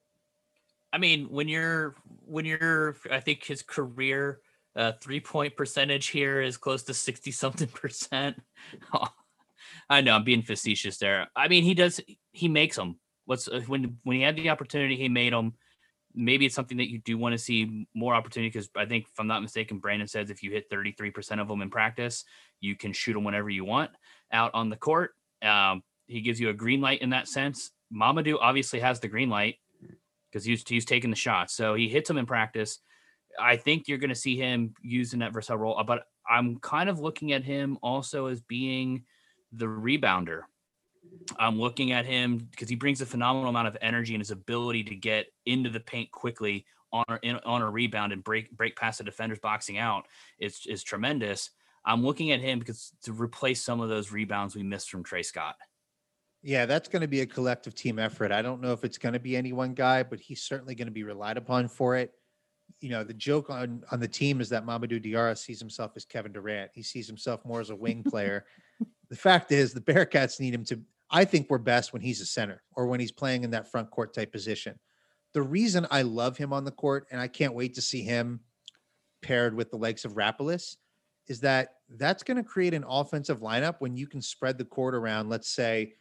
I mean, when you're when you're, I think his career uh, three point percentage here is close to sixty something percent. I know I'm being facetious there. I mean, he does he makes them. What's when when he had the opportunity, he made them. Maybe it's something that you do want to see more opportunity because I think, if I'm not mistaken, Brannen says if you hit 33% of them in practice, you can shoot them whenever you want out on the court. Um, he gives you a green light in that sense. Mamadou obviously has the green light because he's, he's taking the shots. So he hits them in practice. I think you're going to see him using that versatile role, but I'm kind of looking at him also as being the rebounder. I'm looking at him because he brings a phenomenal amount of energy and his ability to get into the paint quickly on a, in, on a rebound and break break past the defenders boxing out is is tremendous. I'm looking at him because to replace some of those rebounds we missed from Tre Scott. Yeah, that's going to be a collective team effort. I don't know if it's going to be any one guy, but he's certainly going to be relied upon for it. You know, the joke on on the team is that Mamadou Diarra sees himself as Kevin Durant. He sees himself more as a wing player. the fact is, the Bearcats need him to. I think we're best when he's a center or when he's playing in that front court type position. The reason I love him on the court and I can't wait to see him paired with the likes of Rapolas is that that's going to create an offensive lineup when you can spread the court around. Let's say,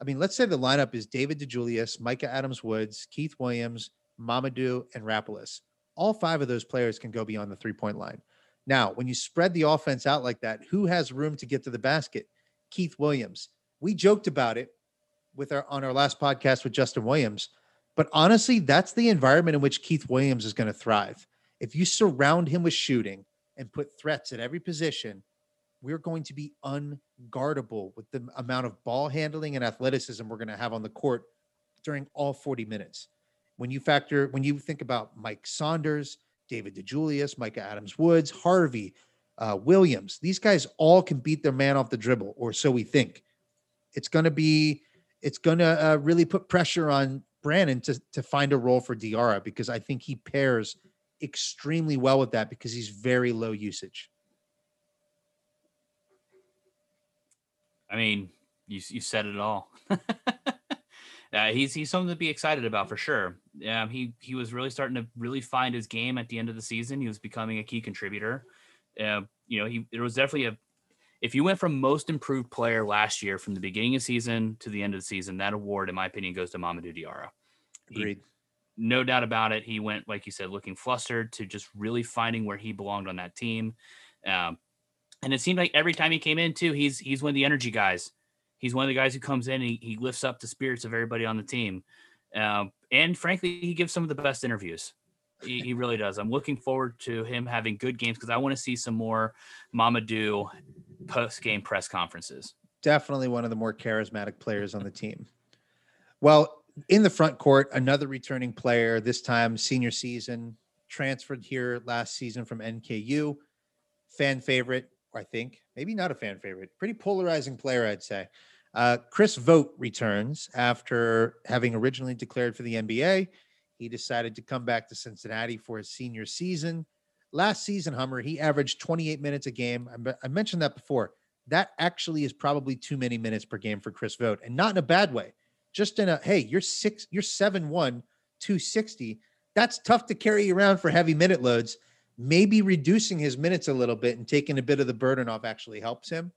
I mean, let's say the lineup is David DeJulius, Micah Adams Woods, Keith Williams, Mamadou, and Rapolas. All five of those players can go beyond the three point line. Now, when you spread the offense out like that, who has room to get to the basket? Keith Williams. We joked about it with our on our last podcast with Justin Williams, but honestly, that's the environment in which Keith Williams is going to thrive. If you surround him with shooting and put threats at every position, we're going to be unguardable with the amount of ball handling and athleticism we're going to have on the court during all 40 minutes. When you factor, when you think about Mike Saunders, David DeJulius, Micah Adams Woods, Harvey, uh, Williams, these guys all can beat their man off the dribble, or so we think. It's going to be, it's going to uh, really put pressure on Brannen to, to find a role for Diarra because I think he pairs extremely well with that because he's very low usage. I mean, you you said it all. uh, he's he's something to be excited about for sure. Um, he he was really starting to really find his game at the end of the season. He was becoming a key contributor. Uh, you know, he there was definitely a. If you went from most improved player last year from the beginning of season to the end of the season, that award, in my opinion, goes to Mamadou Diarra. Agreed. He, no doubt about it. He went, like you said, looking flustered to just really finding where he belonged on that team. Um, and it seemed like every time he came in, too, he's he's one of the energy guys. He's one of the guys who comes in and he, he lifts up the spirits of everybody on the team. Um, and frankly, he gives some of the best interviews. He, he really does. I'm looking forward to him having good games because I want to see some more Mamadou post game press conferences. Definitely one of the more charismatic players on the team. Well, in the front court, another returning player, this time senior season, transferred here last season from NKU. Fan favorite, I think. Maybe not a fan favorite. Pretty polarizing player, I'd say. Uh, Chris Vogt returns after having originally declared for the NBA. He decided to come back to Cincinnati for his senior season. Last season, Hummer, he averaged 28 minutes a game. I, mentioned that before. That actually is probably too many minutes per game for Chris Vogt, and not in a bad way. Just in a hey, you're six, you're seven one, 260. That's tough to carry around for heavy minute loads maybe reducing his minutes a little bit and taking a bit of the burden off actually helps him.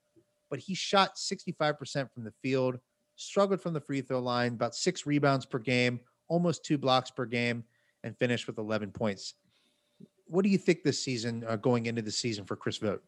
But he shot 65% from the field, struggled from the free throw line, about six rebounds per game, almost two blocks per game, and finished with 11 points. What do you think this season, uh, going into the season for Chris Vogt?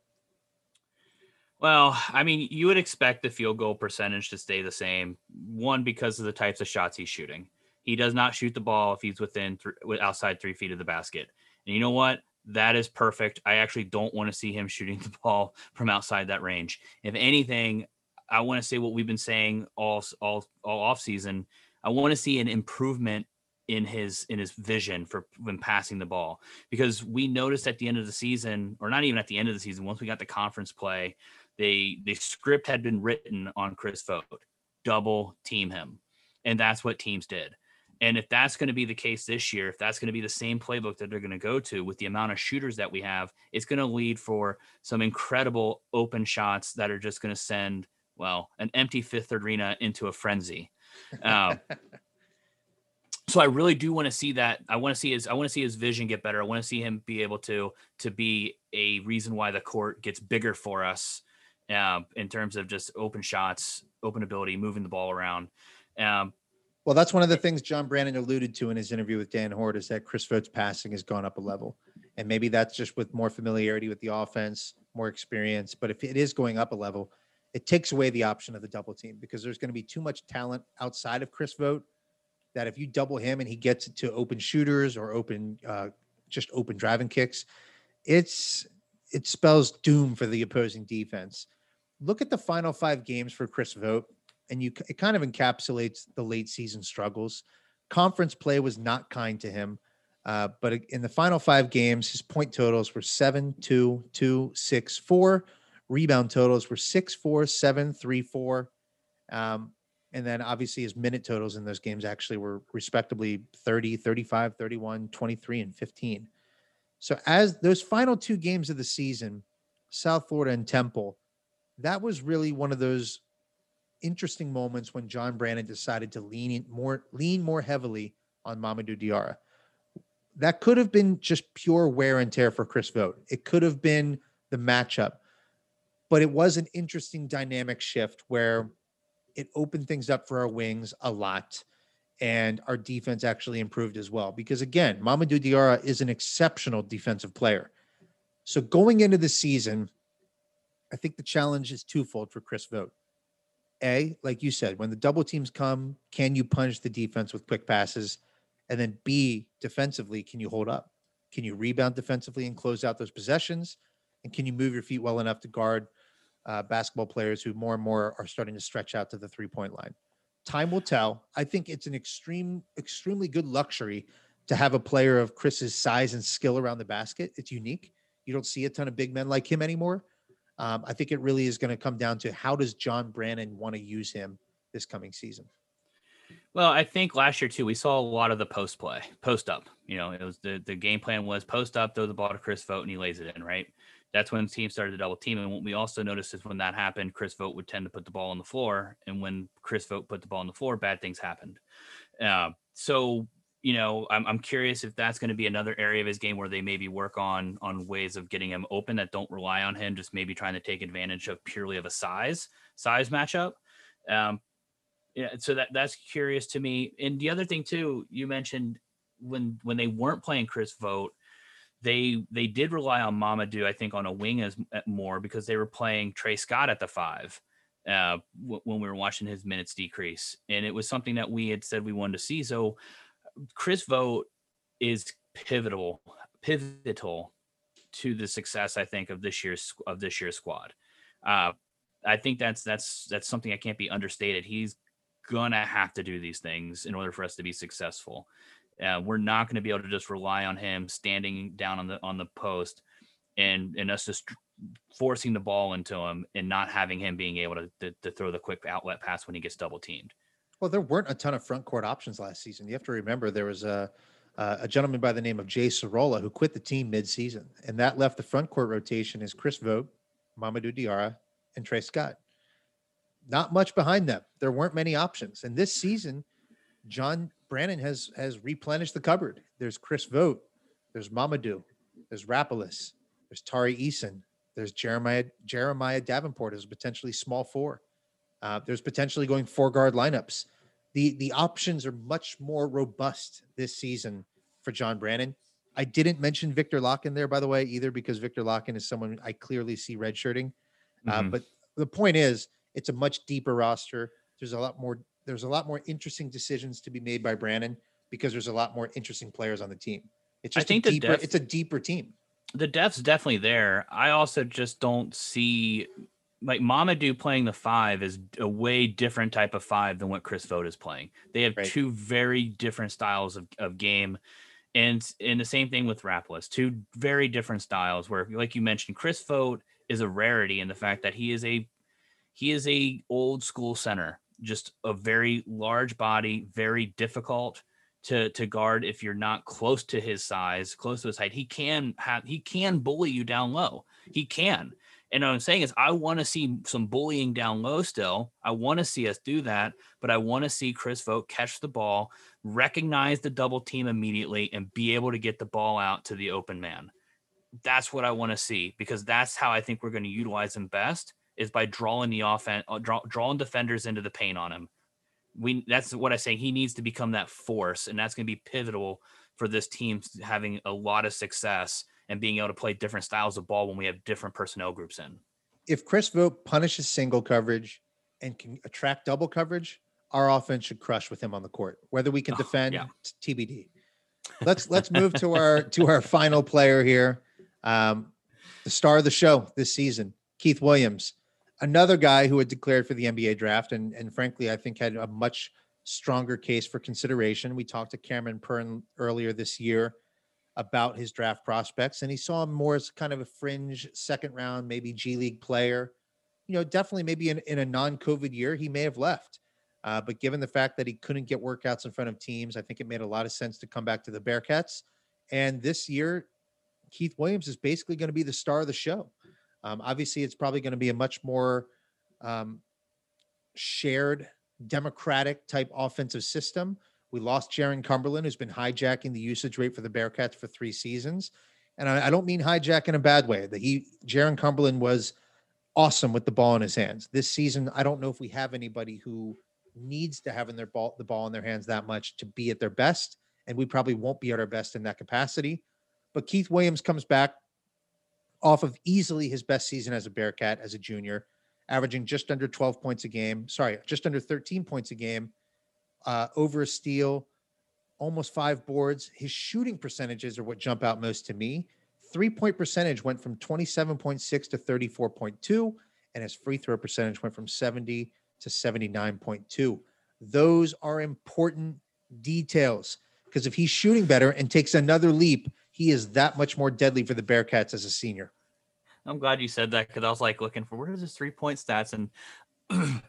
Well, I mean, you would expect the field goal percentage to stay the same. One, because of the types of shots he's shooting. He does not shoot the ball if he's within th- outside three feet of the basket. And you know what? that is perfect. I actually don't want to see him shooting the ball from outside that range. If anything, I want to say what we've been saying all all all off season. I want to see an improvement in his in his vision for when passing the ball. Because we noticed at the end of the season or not even at the end of the season once we got the conference play they the script had been written on Chris Vogt double team him. And that's what teams did. And if that's going to be the case this year, if that's going to be the same playbook that they're going to go to with the amount of shooters that we have, it's going to lead for some incredible open shots that are just going to send, well, an empty fifth arena into a frenzy. Um, so I really do want to see that. I want to see his. I want to see his vision get better. I want to see him be able to to be a reason why the court gets bigger for us, uh, in terms of just open shots, open ability, moving the ball around. Um, well, that's one of the things John Brandon alluded to in his interview with Dan Hoard is that Chris Vogt's passing has gone up a level. And maybe that's just with more familiarity with the offense, more experience. But if it is going up a level, it takes away the option of the double team because there's going to be too much talent outside of Chris Vogt that if you double him and he gets to open shooters or open, uh, just open driving kicks, it's it spells doom for the opposing defense. Look at the final five games for Chris Vogt, and you it kind of encapsulates the late season struggles. Conference play was not kind to him. Uh, but in the final five games, his point totals were seven, two, two, six, four. Rebound totals were six, four, seven, three, four. Um, and then obviously his minute totals in those games actually were respectively 30, 35, 31, 23, and 15. So as those final two games of the season, South Florida and Temple, that was really one of those interesting moments when John Brannen decided to lean more lean more heavily on Mamadou Diarra. That could have been just pure wear and tear for Chris Vogt. It could have been the matchup, but it was an interesting dynamic shift where it opened things up for our wings a lot. and our defense actually improved as well. Because again, Mamadou Diarra is an exceptional defensive player. So going into the season, I think the challenge is twofold for Chris Vogt. A, like you said, when the double teams come, can you punish the defense with quick passes? And then B, defensively, can you hold up? Can you rebound defensively and close out those possessions? And can you move your feet well enough to guard uh, basketball players who more and more are starting to stretch out to the three point line? Time will tell. I think it's an extreme, extremely good luxury to have a player of Chris's size and skill around the basket. It's unique. You don't see a ton of big men like him anymore. Um, I think it really is going to come down to how does John Brannen want to use him this coming season. Well, I think last year too, we saw a lot of the post play, post up. You know, it was the the game plan was post up, throw the ball to Chris Vogt, and he lays it in. Right. That's when teams started to double team. And what we also noticed is when that happened, Chris Vogt would tend to put the ball on the floor, and when Chris Vogt put the ball on the floor, bad things happened. Uh, so you know, I'm, I'm curious if that's going to be another area of his game where they maybe work on on ways of getting him open that don't rely on him, just maybe trying to take advantage of purely of a size size matchup. Um, yeah, so that that's curious to me. And the other thing too, you mentioned when when they weren't playing Chris Vogt, they they did rely on Mamadou, I think, on a wing as more because they were playing Tre Scott at the five uh, w- when we were watching his minutes decrease, and it was something that we had said we wanted to see. So Chris Vogt is pivotal, pivotal to the success I think of this year's of this year's squad. Uh, I think that's that's that's something that can't be understated. He's gonna have to do these things in order for us to be successful. Uh, we're not going to be able to just rely on him standing down on the on the post and and us just forcing the ball into him and not having him being able to, to, to throw the quick outlet pass when he gets double teamed. Well, there weren't a ton of front court options last season. You have to remember there was a uh, a gentleman by the name of Jay Sorolla who quit the team mid-season, and that left the front court rotation as Chris Vogt, Mamadou Diarra, and Tre Scott. Not much behind them. There weren't many options, and this season, John Brannen has has replenished the cupboard. There's Chris Vogt, there's Mamadou, there's Rapolas, there's Tari Eason, there's Jeremiah Jeremiah Davenport as potentially small four. Uh, there's potentially going four guard lineups. The the options are much more robust this season for John Brannen. I didn't mention Viktor Lakhin there, by the way, either because Viktor Lakhin is someone I clearly see redshirting. Uh, mm-hmm. but the point is, it's a much deeper roster. There's a lot more. There's a lot more interesting decisions to be made by Brannen because there's a lot more interesting players on the team. It's just I think a deeper, depth, it's a deeper team. The depth's definitely there. I also just don't see like Mamadou playing the five is a way different type of five than what Chris Vogt is playing. They have right. two very different styles of, of game. And and the same thing with Rapolas, two very different styles where like you mentioned, Chris Vogt is a rarity in the fact that he is a he is a old school center, just a very large body, very difficult to to guard if you're not close to his size, close to his height. He can have he can bully you down low. He can. And what I'm saying is, I want to see some bullying down low still. I want to see us do that, but I want to see Chris Vogt catch the ball, recognize the double team immediately, and be able to get the ball out to the open man. That's what I want to see because that's how I think we're going to utilize him best is by drawing the offense, uh, draw, drawing defenders into the paint on him. We that's what I say. He needs to become that force, and that's going to be pivotal for this team having a lot of success and being able to play different styles of ball when we have different personnel groups in. If Chris Vogt punishes single coverage and can attract double coverage, our offense should crush with him on the court. Whether we can oh, defend, yeah. TBD. Let's let's move to our to our final player here, um, the star of the show this season, Keith Williams, another guy who had declared for the NBA draft, and and frankly, I think had a much stronger case for consideration. We talked to Cameron Pern earlier this year about his draft prospects, and he saw him more as kind of a fringe second round, maybe G League player. You know, definitely maybe in, in a non COVID year, he may have left. Uh, but given the fact that he couldn't get workouts in front of teams, I think it made a lot of sense to come back to the Bearcats. And this year, Keith Williams is basically going to be the star of the show. Um, obviously, it's probably going to be a much more um, shared, democratic type offensive system we lost Jarron Cumberland, who's been hijacking the usage rate for the Bearcats for three seasons. And I, I don't mean hijack in a bad way. That he Jarron Cumberland was awesome with the ball in his hands. This season, I don't know if we have anybody who needs to have in their ball the ball in their hands that much to be at their best, and we probably won't be at our best in that capacity. But Keith Williams comes back off of easily his best season as a Bearcat as a junior, averaging just under 12 points a game. Sorry, just under 13 points a game, uh, over a steal, almost five boards. His shooting percentages are what jump out most to me. Three point percentage went from 27.6 to 34.2, and his free throw percentage went from 70 to 79.2. Those are important details because if he's shooting better and takes another leap, he is that much more deadly for the Bearcats as a senior. I'm glad you said that because I was like looking for where is his three point stats and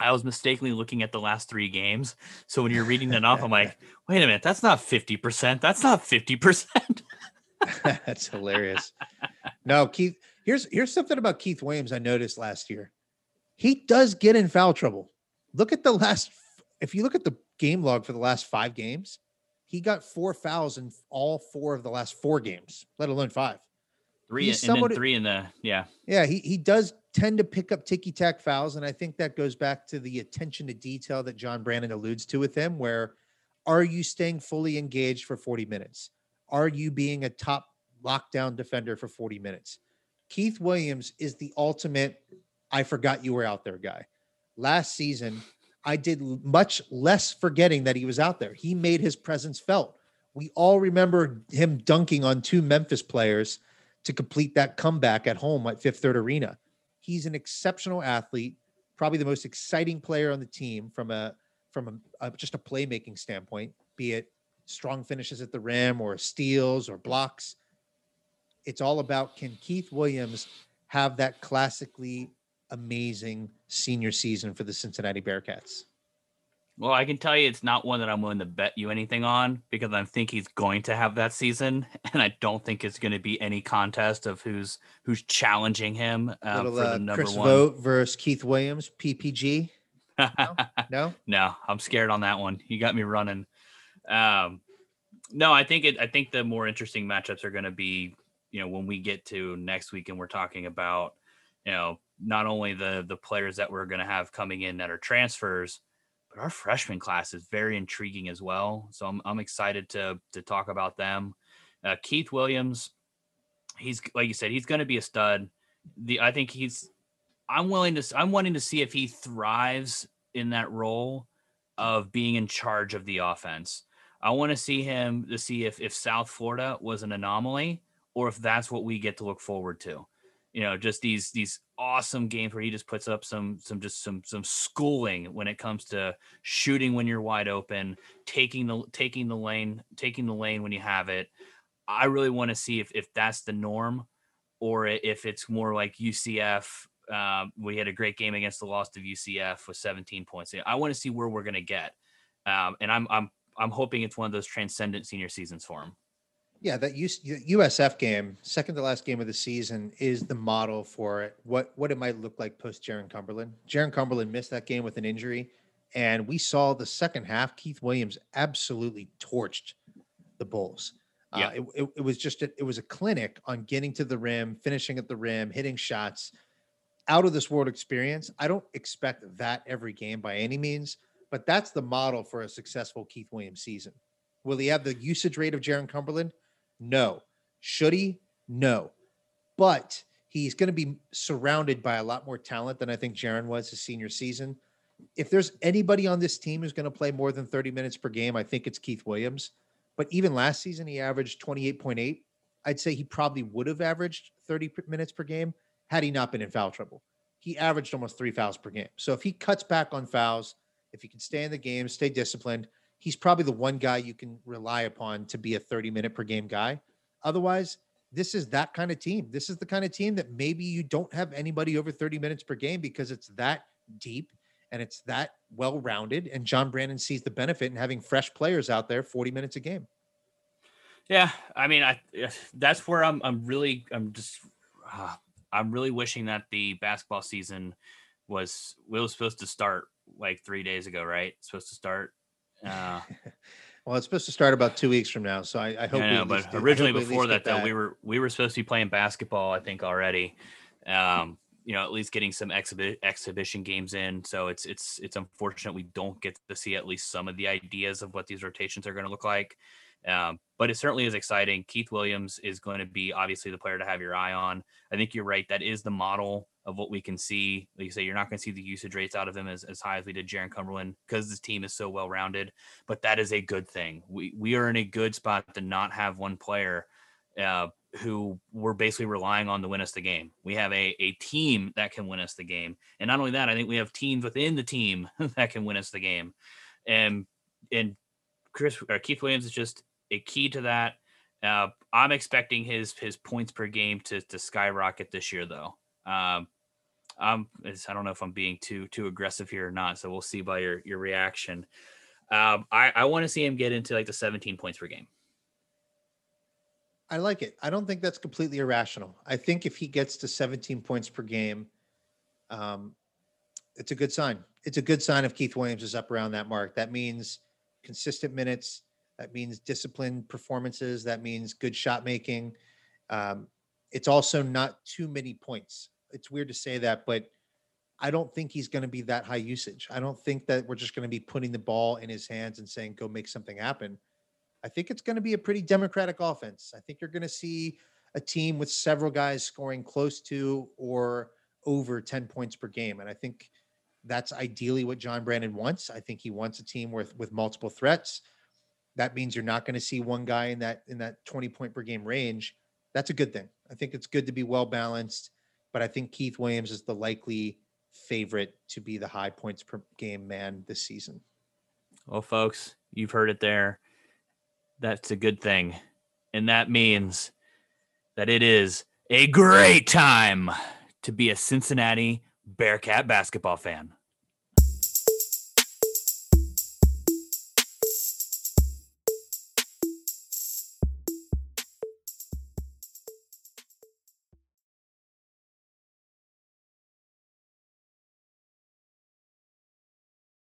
I was mistakenly looking at the last three games. So when you're reading that off, I'm like, wait a minute, that's not 50%. That's not 50%. that's hilarious. No, Keith, here's here's something about Keith Williams I noticed last year. He does get in foul trouble. Look at the last if you look at the game log for the last five games, he got four fouls in all four of the last four games, let alone five. Three He's and somebody, three in the yeah. Yeah, he he does tend to pick up ticky tack fouls, and I think that goes back to the attention to detail that John Brannen alludes to with him. Where are you staying fully engaged for 40 minutes? Are you being a top lockdown defender for 40 minutes? Keith Williams is the ultimate I forgot you were out there guy. Last season, I did much less forgetting that he was out there. He made his presence felt. We all remember him dunking on two Memphis players to complete that comeback at home at Fifth Third Arena. He's an exceptional athlete, probably the most exciting player on the team from a from a, a just a playmaking standpoint, be it strong finishes at the rim or steals or blocks. It's all about can Keith Williams have that classically amazing senior season for the Cincinnati Bearcats? Well, I can tell you it's not one that I'm willing to bet you anything on because I think he's going to have that season, and I don't think it's going to be any contest of who's who's challenging him uh, Little, for the uh, number Chris one. Vogt versus Keith Williams, PPG. No? no, no, I'm scared on that one. You got me running. Um, no, I think it. I think the more interesting matchups are going to be, you know, when we get to next week and we're talking about, you know, not only the the players that we're going to have coming in that are transfers, but our freshman class is very intriguing as well. So I'm I'm excited to to talk about them. Uh, Keith Williams, he's like you said, he's going to be a stud. The I think he's. I'm willing to. I'm wanting to see if he thrives in that role of being in charge of the offense. I want to see him to see if if South Florida was an anomaly or if that's what we get to look forward to you know just these these awesome games where he just puts up some some just some some schooling when it comes to shooting when you're wide open taking the taking the lane taking the lane when you have it. I really want to see if if that's the norm or if it's more like ucf um, we had a great game against the loss of ucf with 17 points. I want to see where we're going to get um, and i'm i'm i'm hoping it's one of those transcendent senior seasons for him yeah, that USF game, second to last game of the season, is the model for what what it might look like post Jarron Cumberland. Jarron Cumberland missed that game with an injury, and we saw the second half. Keith Williams absolutely torched the Bulls. Uh, yeah, uh, it, it, it, was just a, it was a clinic on getting to the rim, finishing at the rim, hitting shots. Out of this world experience. I don't expect that every game by any means, but that's the model for a successful Keith Williams season. Will he have the usage rate of Jarron Cumberland? No. Should he? No. But he's going to be surrounded by a lot more talent than I think Jarron was his senior season. If there's anybody on this team who's going to play more than 30 minutes per game, I think it's Keith Williams. But even last season, he averaged 28.8. I'd say he probably would have averaged 30 minutes per game had he not been in foul trouble. He averaged almost three fouls per game. So if he cuts back on fouls, if he can stay in the game, stay disciplined, he's probably the one guy you can rely upon to be a 30 minute per game guy. Otherwise, this is that kind of team. This is the kind of team that maybe you don't have anybody over 30 minutes per game because it's that deep and it's that well rounded. And John Brannen sees the benefit in having fresh players out there 40 minutes a game. Yeah, I mean, I that's where I'm. I'm really. I'm just. Uh, I'm really wishing that the basketball season was we was supposed to start like three days ago, right? Supposed to start uh, well, it's supposed to start about two weeks from now, so I, I hope. Yeah, but originally before that, though, we were we were supposed to be playing basketball. I think already. Um, you know, at least getting some exhibi- exhibition games in. So it's it's it's unfortunate we don't get to see at least some of the ideas of what these rotations are going to look like. Um, but it certainly is exciting. Keith Williams is going to be obviously the player to have your eye on. I think you're right. That is the model of what we can see. Like you say, you're not going to see the usage rates out of him as, as high as we did Jarron Cumberland because this team is so well rounded. But that is a good thing. We we are in a good spot to not have one player uh, who we're basically relying on to win us the game. We have a, a team that can win us the game. And not only that, I think we have teams within the team that can win us the game. And and Chris or Keith Williams is just a key to that. Uh, I'm expecting his his points per game to to skyrocket this year, though. Um, I'm, I don't know if I'm being too too aggressive here or not, so we'll see by your your reaction. Um, I I want to see him get into like the 17 points per game. I like it. I don't think that's completely irrational. I think if he gets to 17 points per game, um, it's a good sign. It's a good sign if Keith Williams is up around that mark. That means consistent minutes. That means disciplined performances. That means good shot making. Um, it's also not too many points. It's weird to say that, but I don't think he's going to be that high usage. I don't think that we're just going to be putting the ball in his hands and saying, go make something happen. I think it's going to be a pretty democratic offense. I think you're going to see a team with several guys scoring close to or over 10 points per game. And I think that's ideally what John Brannen wants. I think he wants a team with with multiple threats. That means you're not going to see one guy in that in that 20 point per game range. That's a good thing. I think it's good to be well balanced, but I think Keith Williams is the likely favorite to be the high points per game man this season. Well, folks, you've heard it there. That's a good thing. And that means that it is a great time to be a Cincinnati Bearcat basketball fan.